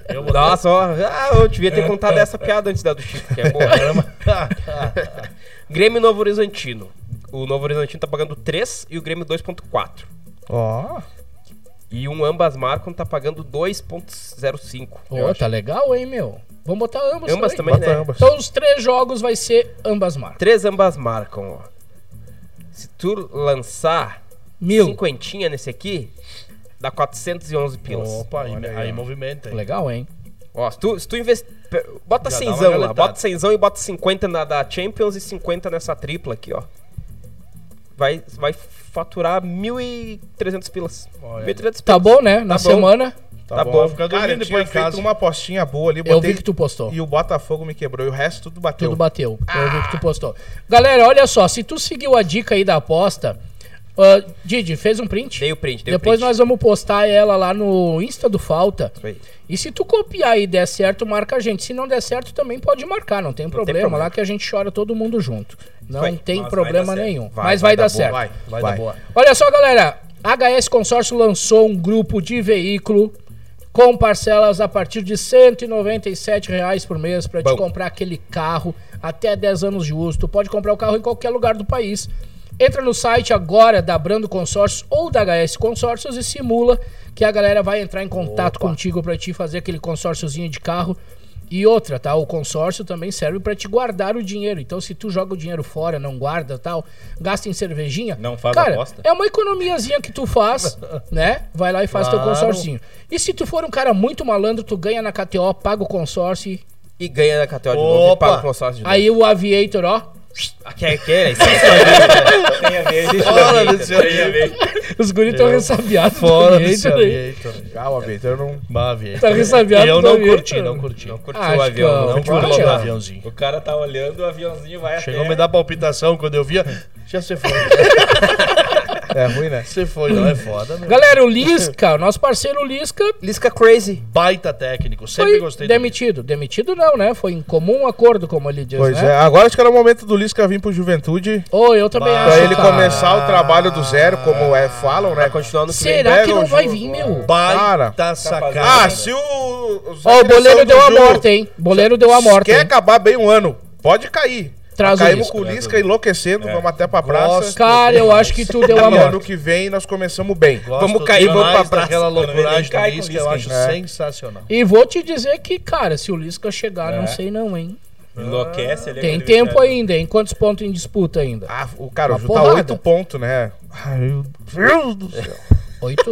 Eu vou Nossa, ó, ah, eu devia ter contado essa piada antes da do Chico, que é boa. [laughs] Grêmio e Novo Horizontino. O Novo Horizontino tá pagando 3 e o Grêmio 2.4. Ó. E um ambas marcam tá pagando 2.05. Ô, acho. tá legal, hein, meu? Vamos botar ambos, Ambas também. também, Bota né? ambas. Então os três jogos vai ser ambas marcas. Três ambas marcam, ó. Se tu lançar Mil. cinquentinha nesse aqui, dá 411 pilas. Opa, aí, aí, aí movimenta. hein? Legal, hein? Ó, se tu, se tu investir. Bota Já cenzão lá, bota cenzão e bota 50 na da Champions e 50 nessa tripla aqui, ó. Vai, vai faturar 1.300 pilas. Olha. 1.300 Tá bom, né? Na Tá bom. semana, Tá bom. Cara, Fica eu depois feito casa. uma apostinha boa ali, eu botei vi que tu postou. e o Botafogo me quebrou e o resto tudo bateu. Tudo bateu. Eu vi que tu postou. Galera, olha só, se tu seguiu a dica aí da aposta, ah, Didi, fez um print? Dei o print, dei o Depois print. nós vamos postar ela lá no Insta do Falta. Aí. E se tu copiar e der certo, marca a gente. Se não der certo, também pode marcar, não tem problema. problema. Lá que a gente chora todo mundo junto. Não Vai. tem problema nenhum. Vai, Mas vai vai, dar dar boa, certo. Vai, Vai, vai. dar boa. Olha só, galera. HS Consórcio lançou um grupo de veículo com parcelas a partir de 197 reais por mês para te comprar aquele carro até 10 anos de uso. Tu pode comprar o carro em qualquer lugar do país. Entra no site agora da Brando Consórcios ou da HS Consórcios e simula que a galera vai entrar em contato contigo para te fazer aquele consórciozinho de carro. E outra, tá? O consórcio também serve para te guardar o dinheiro. Então, se tu joga o dinheiro fora, não guarda tal, gasta em cervejinha. Não faz cara, aposta. É uma economiazinha que tu faz, [laughs] né? Vai lá e faz teu Claro. consórcio. E se tu for um cara muito malandro, tu ganha na KTO, paga o consórcio. e- E ganha na KTO de novo e Opa! paga o consórcio de novo. Aí o Aviator, ó. Quer, quer, isso é Tem a ver. Fora desse a. Os guris estão ressabiados. do Fora desse Aviator aí. aviator. Ah, o Aviator não. Bah, aviator. Tá ressabiado Eu não curti, não curti. Não Curtiu Acho o avião, não curti o aviãozinho. O cara tá olhando, o aviãozinho vai Chegou a até... me dar palpitação quando eu via. Já se foi. [laughs] É ruim, né? Você foi, não é foda, meu. Galera, o Lisca, o nosso parceiro Lisca, Lisca Crazy. Baita técnico. Sempre foi gostei dele. demitido. Demitido não, né? Foi em comum acordo, como ele diz, Pois né? é. Agora acho que era o momento do Lisca vir pro Juventude. Ô, eu também Bah. acho. Pra ele cara. começar o trabalho do zero, como é, falam, né? Vem. Será que não vai vir, meu? Baita Cara. sacada. Ah, se o. Ó, a o boleiro deu a morte, hein? Boleiro deu a morte. Quer hein? acabar bem um ano? Pode cair. Traz o Caímos Lisca. com o Lisca enlouquecendo, vamos até pra praça. Gosto. Cara, eu acho que tu deu a E ano morte. que vem nós começamos bem. Gosto Vamos cair, vamos pra praça. loucuragem cai do Lisca, eu acho hein? sensacional. E vou te dizer que, cara, se o Lisca chegar, não sei não, hein? Enlouquece ali. Tem aquele tempo ainda, hein? Quantos pontos em disputa ainda? Ah, o cara, o Ju tá oito pontos, né? Ai, meu Deus do céu. Oito?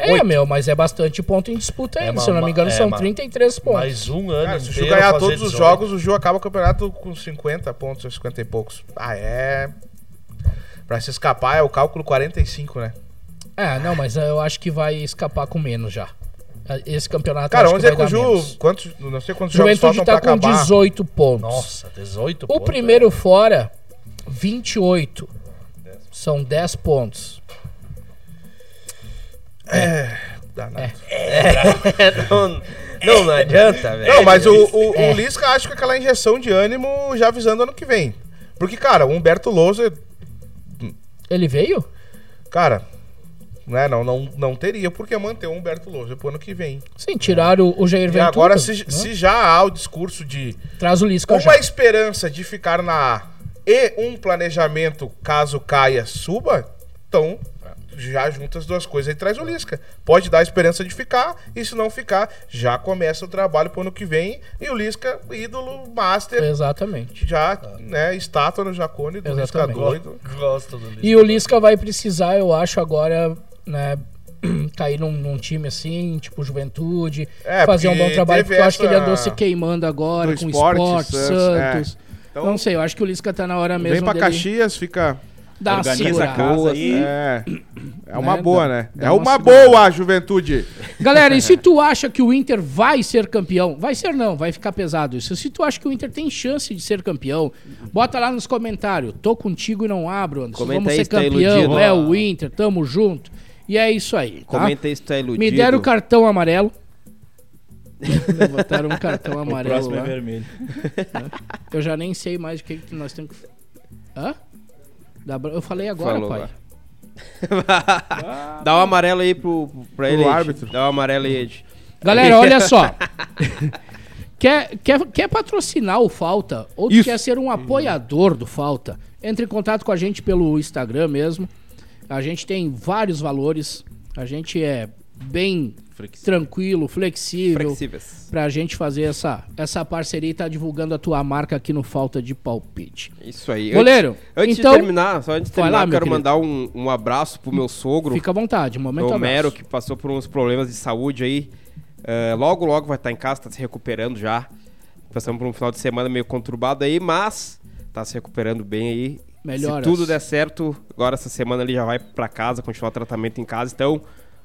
É, meu, mas é bastante ponto em disputa ainda. É, se eu não me engano, é, são ma- 33 pontos. Mais um ano Cara, se o Ju ganhar todos os 18. jogos, o Ju acaba o campeonato com 50 pontos, ou 50 e poucos. Ah, é. Pra se escapar é o cálculo 45, né? É, não, mas eu acho que vai escapar com menos já. Esse campeonato Cara, vamos dizer que o Ju. Quantos, não sei quantos jogos Juventude faltam tá pra com acabar. 18 pontos. Nossa, 18 O pontos, primeiro fora, 28. São 10 pontos. Danado. não, não, não adianta, velho. Não, mas o, o, É. o Lisca acho que aquela injeção de ânimo já avisando ano que vem. Porque, cara, o Humberto Lousa, Ele veio? cara, né, não, não, não teria por que manter o Humberto Lousa pro ano que vem. Sim, tiraram o, o Jair E Ventura. agora, se, né? se já há o discurso de Traz o Lisca uma já. esperança de ficar na A e um planejamento, caso caia, suba, Então, já junta as duas coisas e traz o Lisca. Pode dar a esperança de ficar, e se não ficar, já começa o trabalho pro ano que vem. E o Lisca, ídolo, master, Exatamente. já, né, estátua no Jacone do Lisca Exatamente. doido. Gosto do Lisca. E o Lisca vai precisar, eu acho, agora, né, [clears throat] cair num, num time assim, tipo Juventude, É, fazer um bom trabalho, porque eu acho que ele andou se queimando agora com o esporte, esporte, Santos, Santos. é. Então, Não sei, eu acho que o Lisca tá na hora mesmo Vem pra dele Caxias, fica. Uma Organiza a casa aí. É, é uma Né, boa, dá- né? dá É uma uma boa, juventude. Galera, e se [laughs] tu acha que o Inter vai ser campeão? Vai ser não, vai ficar pesado isso. Se tu acha que o Inter tem chance de ser campeão, bota lá nos comentários. Tô contigo e não abro, Anderson. Comenta Vamos aí ser se tá campeão, iludido. é o Inter, tamo junto. E é isso aí, tá? Comenta aí se tu é iludido. Me deram o cartão amarelo. [laughs] Me botaram um cartão O amarelo próximo é lá. vermelho. Eu já nem sei mais o que, que nós temos que... Hã? Eu falei agora, Falou pai. [laughs] Dá um amarelo aí pro, pra ele. Pro Ed. árbitro. Dá um amarelo aí, Ed. Galera, [laughs] olha só. [laughs] quer, quer, quer patrocinar o Falta ou quer ser um apoiador do Falta? Entre em contato com a gente pelo Instagram mesmo. A gente tem vários valores. A gente é bem tranquilo, flexível. Flexíveis. Pra gente fazer essa, essa parceria e tá divulgando a tua marca aqui no Falta de Palpite. Isso aí. Goleiro, Antes, antes então- de terminar, só antes de terminar, lá, quero querido. mandar um, um abraço pro meu sogro, Fica à vontade, um momento Romero, abraço. que passou por uns problemas de saúde aí. É, logo, logo vai estar em casa, tá se recuperando já. Passamos por um final de semana meio conturbado aí, mas tá se recuperando bem aí. Melhoras. Se tudo der certo, agora essa semana ele já vai pra casa, continuar o tratamento em casa. Então,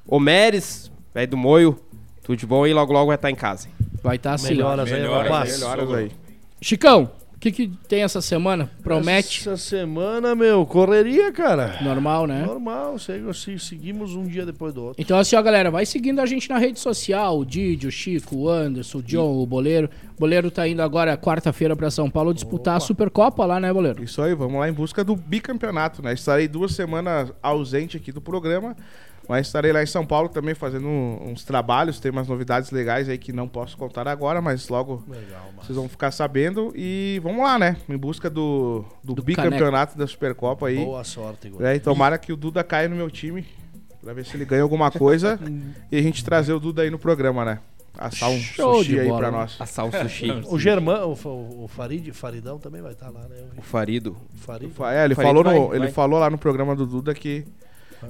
Omeres, velho do Moio, tudo de bom aí, logo, logo vai estar em casa. Vai estar assim. ó. Melhoras aí, Melhoras, rapaz. Melhoras aí. Chicão, o que, que tem essa semana? Promete? Essa semana, meu, correria, cara. Normal, né? Normal, segue assim, seguimos um dia depois do outro. Então, assim, ó, galera, vai seguindo a gente na rede social. O Didi, o Chico, o Anderson, o John, o Boleiro. O Boleiro tá indo agora, quarta-feira, pra São Paulo disputar a Supercopa lá, né, Boleiro? Isso aí, vamos lá em busca do bicampeonato, né? Estarei duas semanas ausente aqui do programa, mas estarei lá em São Paulo também fazendo um- uns trabalhos, tem umas novidades legais aí que não posso contar agora, mas logo Legal, vocês vão ficar sabendo e vamos lá, né? Em busca do, do, Do bicampeonato da Supercopa aí. Boa sorte, Igor. É, e tomara que o Duda caia no meu time, pra ver se ele ganha alguma coisa [laughs] e a gente trazer o Duda aí no programa, né? Assar um Show sushi de aí pra nós. Assar o sushi. O Germão, o, o Farid, Faridão também vai estar lá, né? O Farido. O Farid. É, ele, Farid falou, vai, no- ele vai. falou lá no programa do Duda que.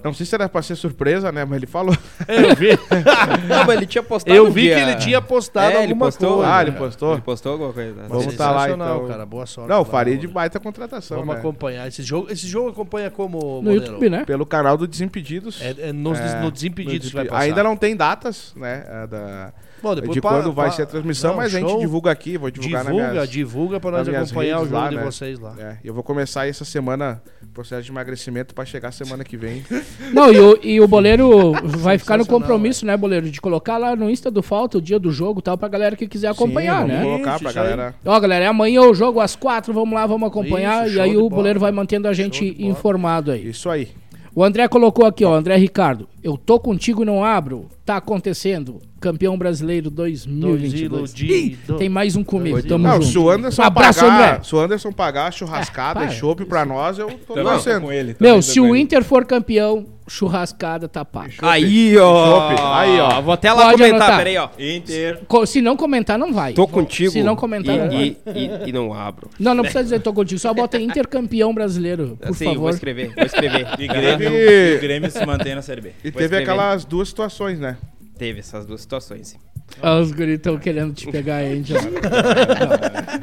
Não sei se era pra ser surpresa, né? Mas ele falou. Eu vi, [laughs] Não, mas ele tinha postado eu vi dia- que ele tinha postado É, ele alguma postou. coisa. Ah, ele né? postou? Ele postou alguma coisa. Vamos tá lá, então. cara. Boa sorte. Não, o lá, Farid Boleiro. baita contratação, Vamos né? acompanhar. Esse jogo, esse jogo acompanha como, No? YouTube, né? Pelo canal do Desimpedidos. É, é nos, É, no Desimpedidos no vai passar. Ainda não tem datas, né? é, Da, Bom, depois de quando vai ser a transmissão, Não, mas a gente show. divulga aqui, vou divulgar Divulga, nas minhas, divulga pra nas nós acompanhar o jogo lá, de né? vocês lá. É, eu vou começar essa semana o processo de emagrecimento pra chegar semana que vem. [laughs] Não, e o, e o Boleiro [laughs] vai ficar no compromisso, né, Boleiro? De colocar lá no Insta do Falta o dia do jogo e tal, pra galera que quiser acompanhar, Sim, né? Vamos colocar aí. galera. Ó, galera, é amanhã o jogo às quatro, vamos lá, vamos acompanhar. Isso, e aí show o bola. Boleiro vai mantendo a gente bola. informado aí. Isso aí. O André colocou aqui, ó, André Ricardo. Eu tô contigo e não abro. Tá acontecendo. Campeão brasileiro Dois 2022. Ih, tem mais um comigo, tamo Não, junto. se o Anderson abraço, pagar, André. se o Anderson pagar churrascada É, e para. chopp pra nós, eu tô tô torcendo. com ele. Meu, se o ele. Inter for campeão, churrascada tá paga. Aí, ó. Aí, ó. Vou até lá Pode comentar, anotar. peraí, ó. Inter. Se não comentar, não vai. Tô contigo. Se não comentar, não vai. e, e, e, e não abro. Não, não precisa dizer tô contigo. Só bota Inter campeão brasileiro, por Assim, vou favor. escrever, vou escrever. E Grêmio, E- e o Grêmio se mantém na Série B. E Vou teve escrever. aquelas duas situações, né? Teve essas duas situações. Ah, os guris estão querendo te pegar aí, John.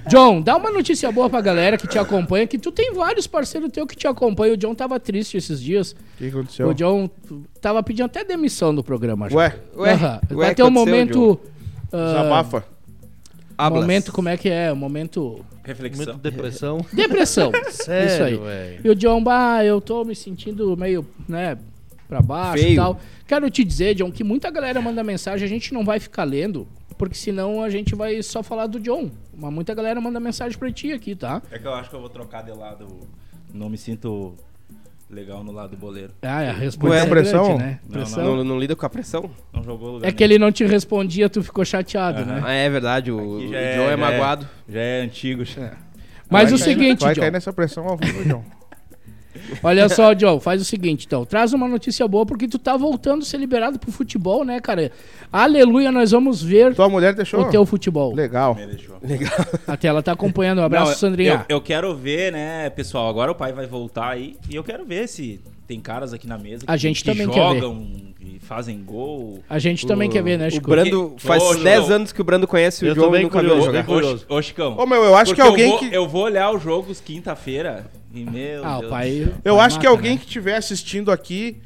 John, dá uma notícia boa pra galera que te acompanha, que tu tem vários parceiros teus que te acompanham. O John tava triste esses dias. O que aconteceu? O John tava pedindo até demissão do programa. já. Ué, Ué, Aham. ué, Vai ter um momento... ah, desabafa. Hablas. momento, como é que é? Um momento... Reflexão. Muito depressão. Depressão. [laughs] Sério, Isso aí. velho. E o John, bah, eu tô me sentindo meio, né, pra baixo e Feio. tal. Quero te dizer, John, que muita galera manda mensagem, a gente não vai ficar lendo, porque senão a gente vai só falar do John. Mas muita galera manda mensagem pra ti aqui, tá? É que eu acho que eu vou trocar de lado. Não me sinto legal no lado do boleiro. Ah, é a resposta Ué, é pressão? grande, né? Não, Pressão. Não, não lida com a pressão? Não jogou lugar É que ele não te respondia, tu ficou chateado, Aham. né? Ah, é verdade. O, o é- Joe é já é- magoado. Já é antigo. já. Mas Vai o cair- seguinte, Vai John. cair nessa pressão ao vivo, John. Olha só, Joe, faz o seguinte, então. Traz uma notícia boa, porque tu tá voltando a ser liberado pro futebol, né, cara? Aleluia, nós vamos ver Tua mulher deixou? o teu futebol. Legal. Até ela tá acompanhando. Um abraço, Não, Sandrinha. Eu, eu quero ver, né, pessoal? Agora o pai vai voltar aí e eu quero ver se tem caras aqui na mesa A que, gente que também quer ver. jogam e fazem gol. A gente também quer ver, né, O Chico? Brando, faz Ô, 10 João. anos que o Brando conhece o Eu João tô e nunca viu jogar. Ô, Chicão. Ô, meu, eu acho porque que alguém eu vou, que- Eu vou olhar os jogos quinta-feira e, meu Ah, o Deus. pai. Eu pai acho que alguém né? que estiver assistindo aqui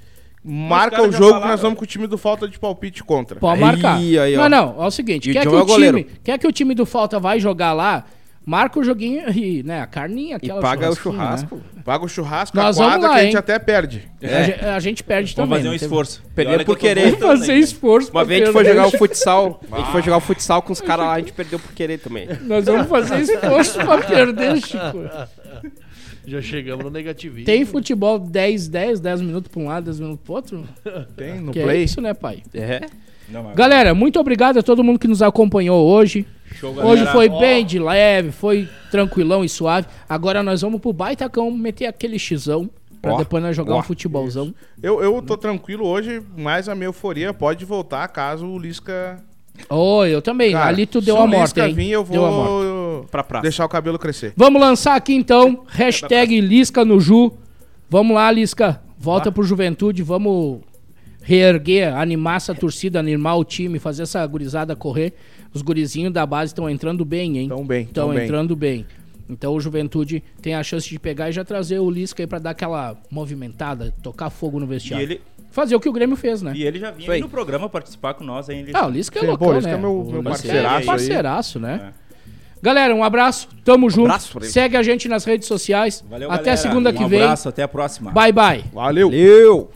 marca o jogo que nós vamos com o time do falta de palpite contra. Pode Aí, marcar. aí, ó. não, não, é o seguinte, E o quer que John é o o time, quer que o time do Falta vai jogar lá, marca o joguinho e, né, a carninha, E aquela paga o né? churrasco. Paga o churrasco, Nós a vamos quadra lá, que a hein? gente até perde. A, gente, a gente perde Vamos também. fazer um esforço. Perder E por que querer. Vamos fazer né? esforço. Uma vez a gente foi jogar o futsal. A gente foi jogar o futsal com os caras lá, a gente perdeu por querer também. Nós vamos fazer esforço pra perder, Chico. Já chegamos no negativismo. Tem futebol 10, 10, 10 minutos pra um lado, 10 minutos pro outro? Tem no que é play. isso, né, pai? É. Não, mas- Galera, muito obrigado a todo mundo que nos acompanhou hoje. Show, Hoje foi Ó, bem de leve, foi tranquilão e suave. Agora nós vamos pro baitacão meter aquele xizão pra Ó, depois nós jogar ó, um futebolzão. Eu, eu tô tranquilo hoje, mas a minha euforia pode voltar caso o Lisca. Oh, eu também. Cara, Ali tu deu se a morte, hein? vir, eu Deu a morte. vou Pra praça. deixar o cabelo crescer. Vamos lançar aqui então, [laughs] hashtag Lisca no Ju. Vamos lá, Lisca. Volta pro Juventude, vamos reerguer, animar essa torcida, animar o time, fazer essa gurizada correr. Os gurizinhos da base estão entrando bem, hein? Tão bem, Estão tão bem. entrando bem. Então o Juventude tem a chance de pegar e já trazer o Lisca aí pra dar aquela movimentada, tocar fogo no E vestiário. ele, Fazer o que o Grêmio fez, né? e ele já vinha no programa participar com nós aí. Ah, o Lisca é Sim, loucão, pô, o Lisca né? é meu- meu Lisca parceiraço aí. parceiraço, né? Galera, um abraço. Tamo junto. Segue a gente nas redes sociais. Valeu, até galera. segunda um que vem. abraço, até a próxima. Bye, bye. Valeu! Valeu!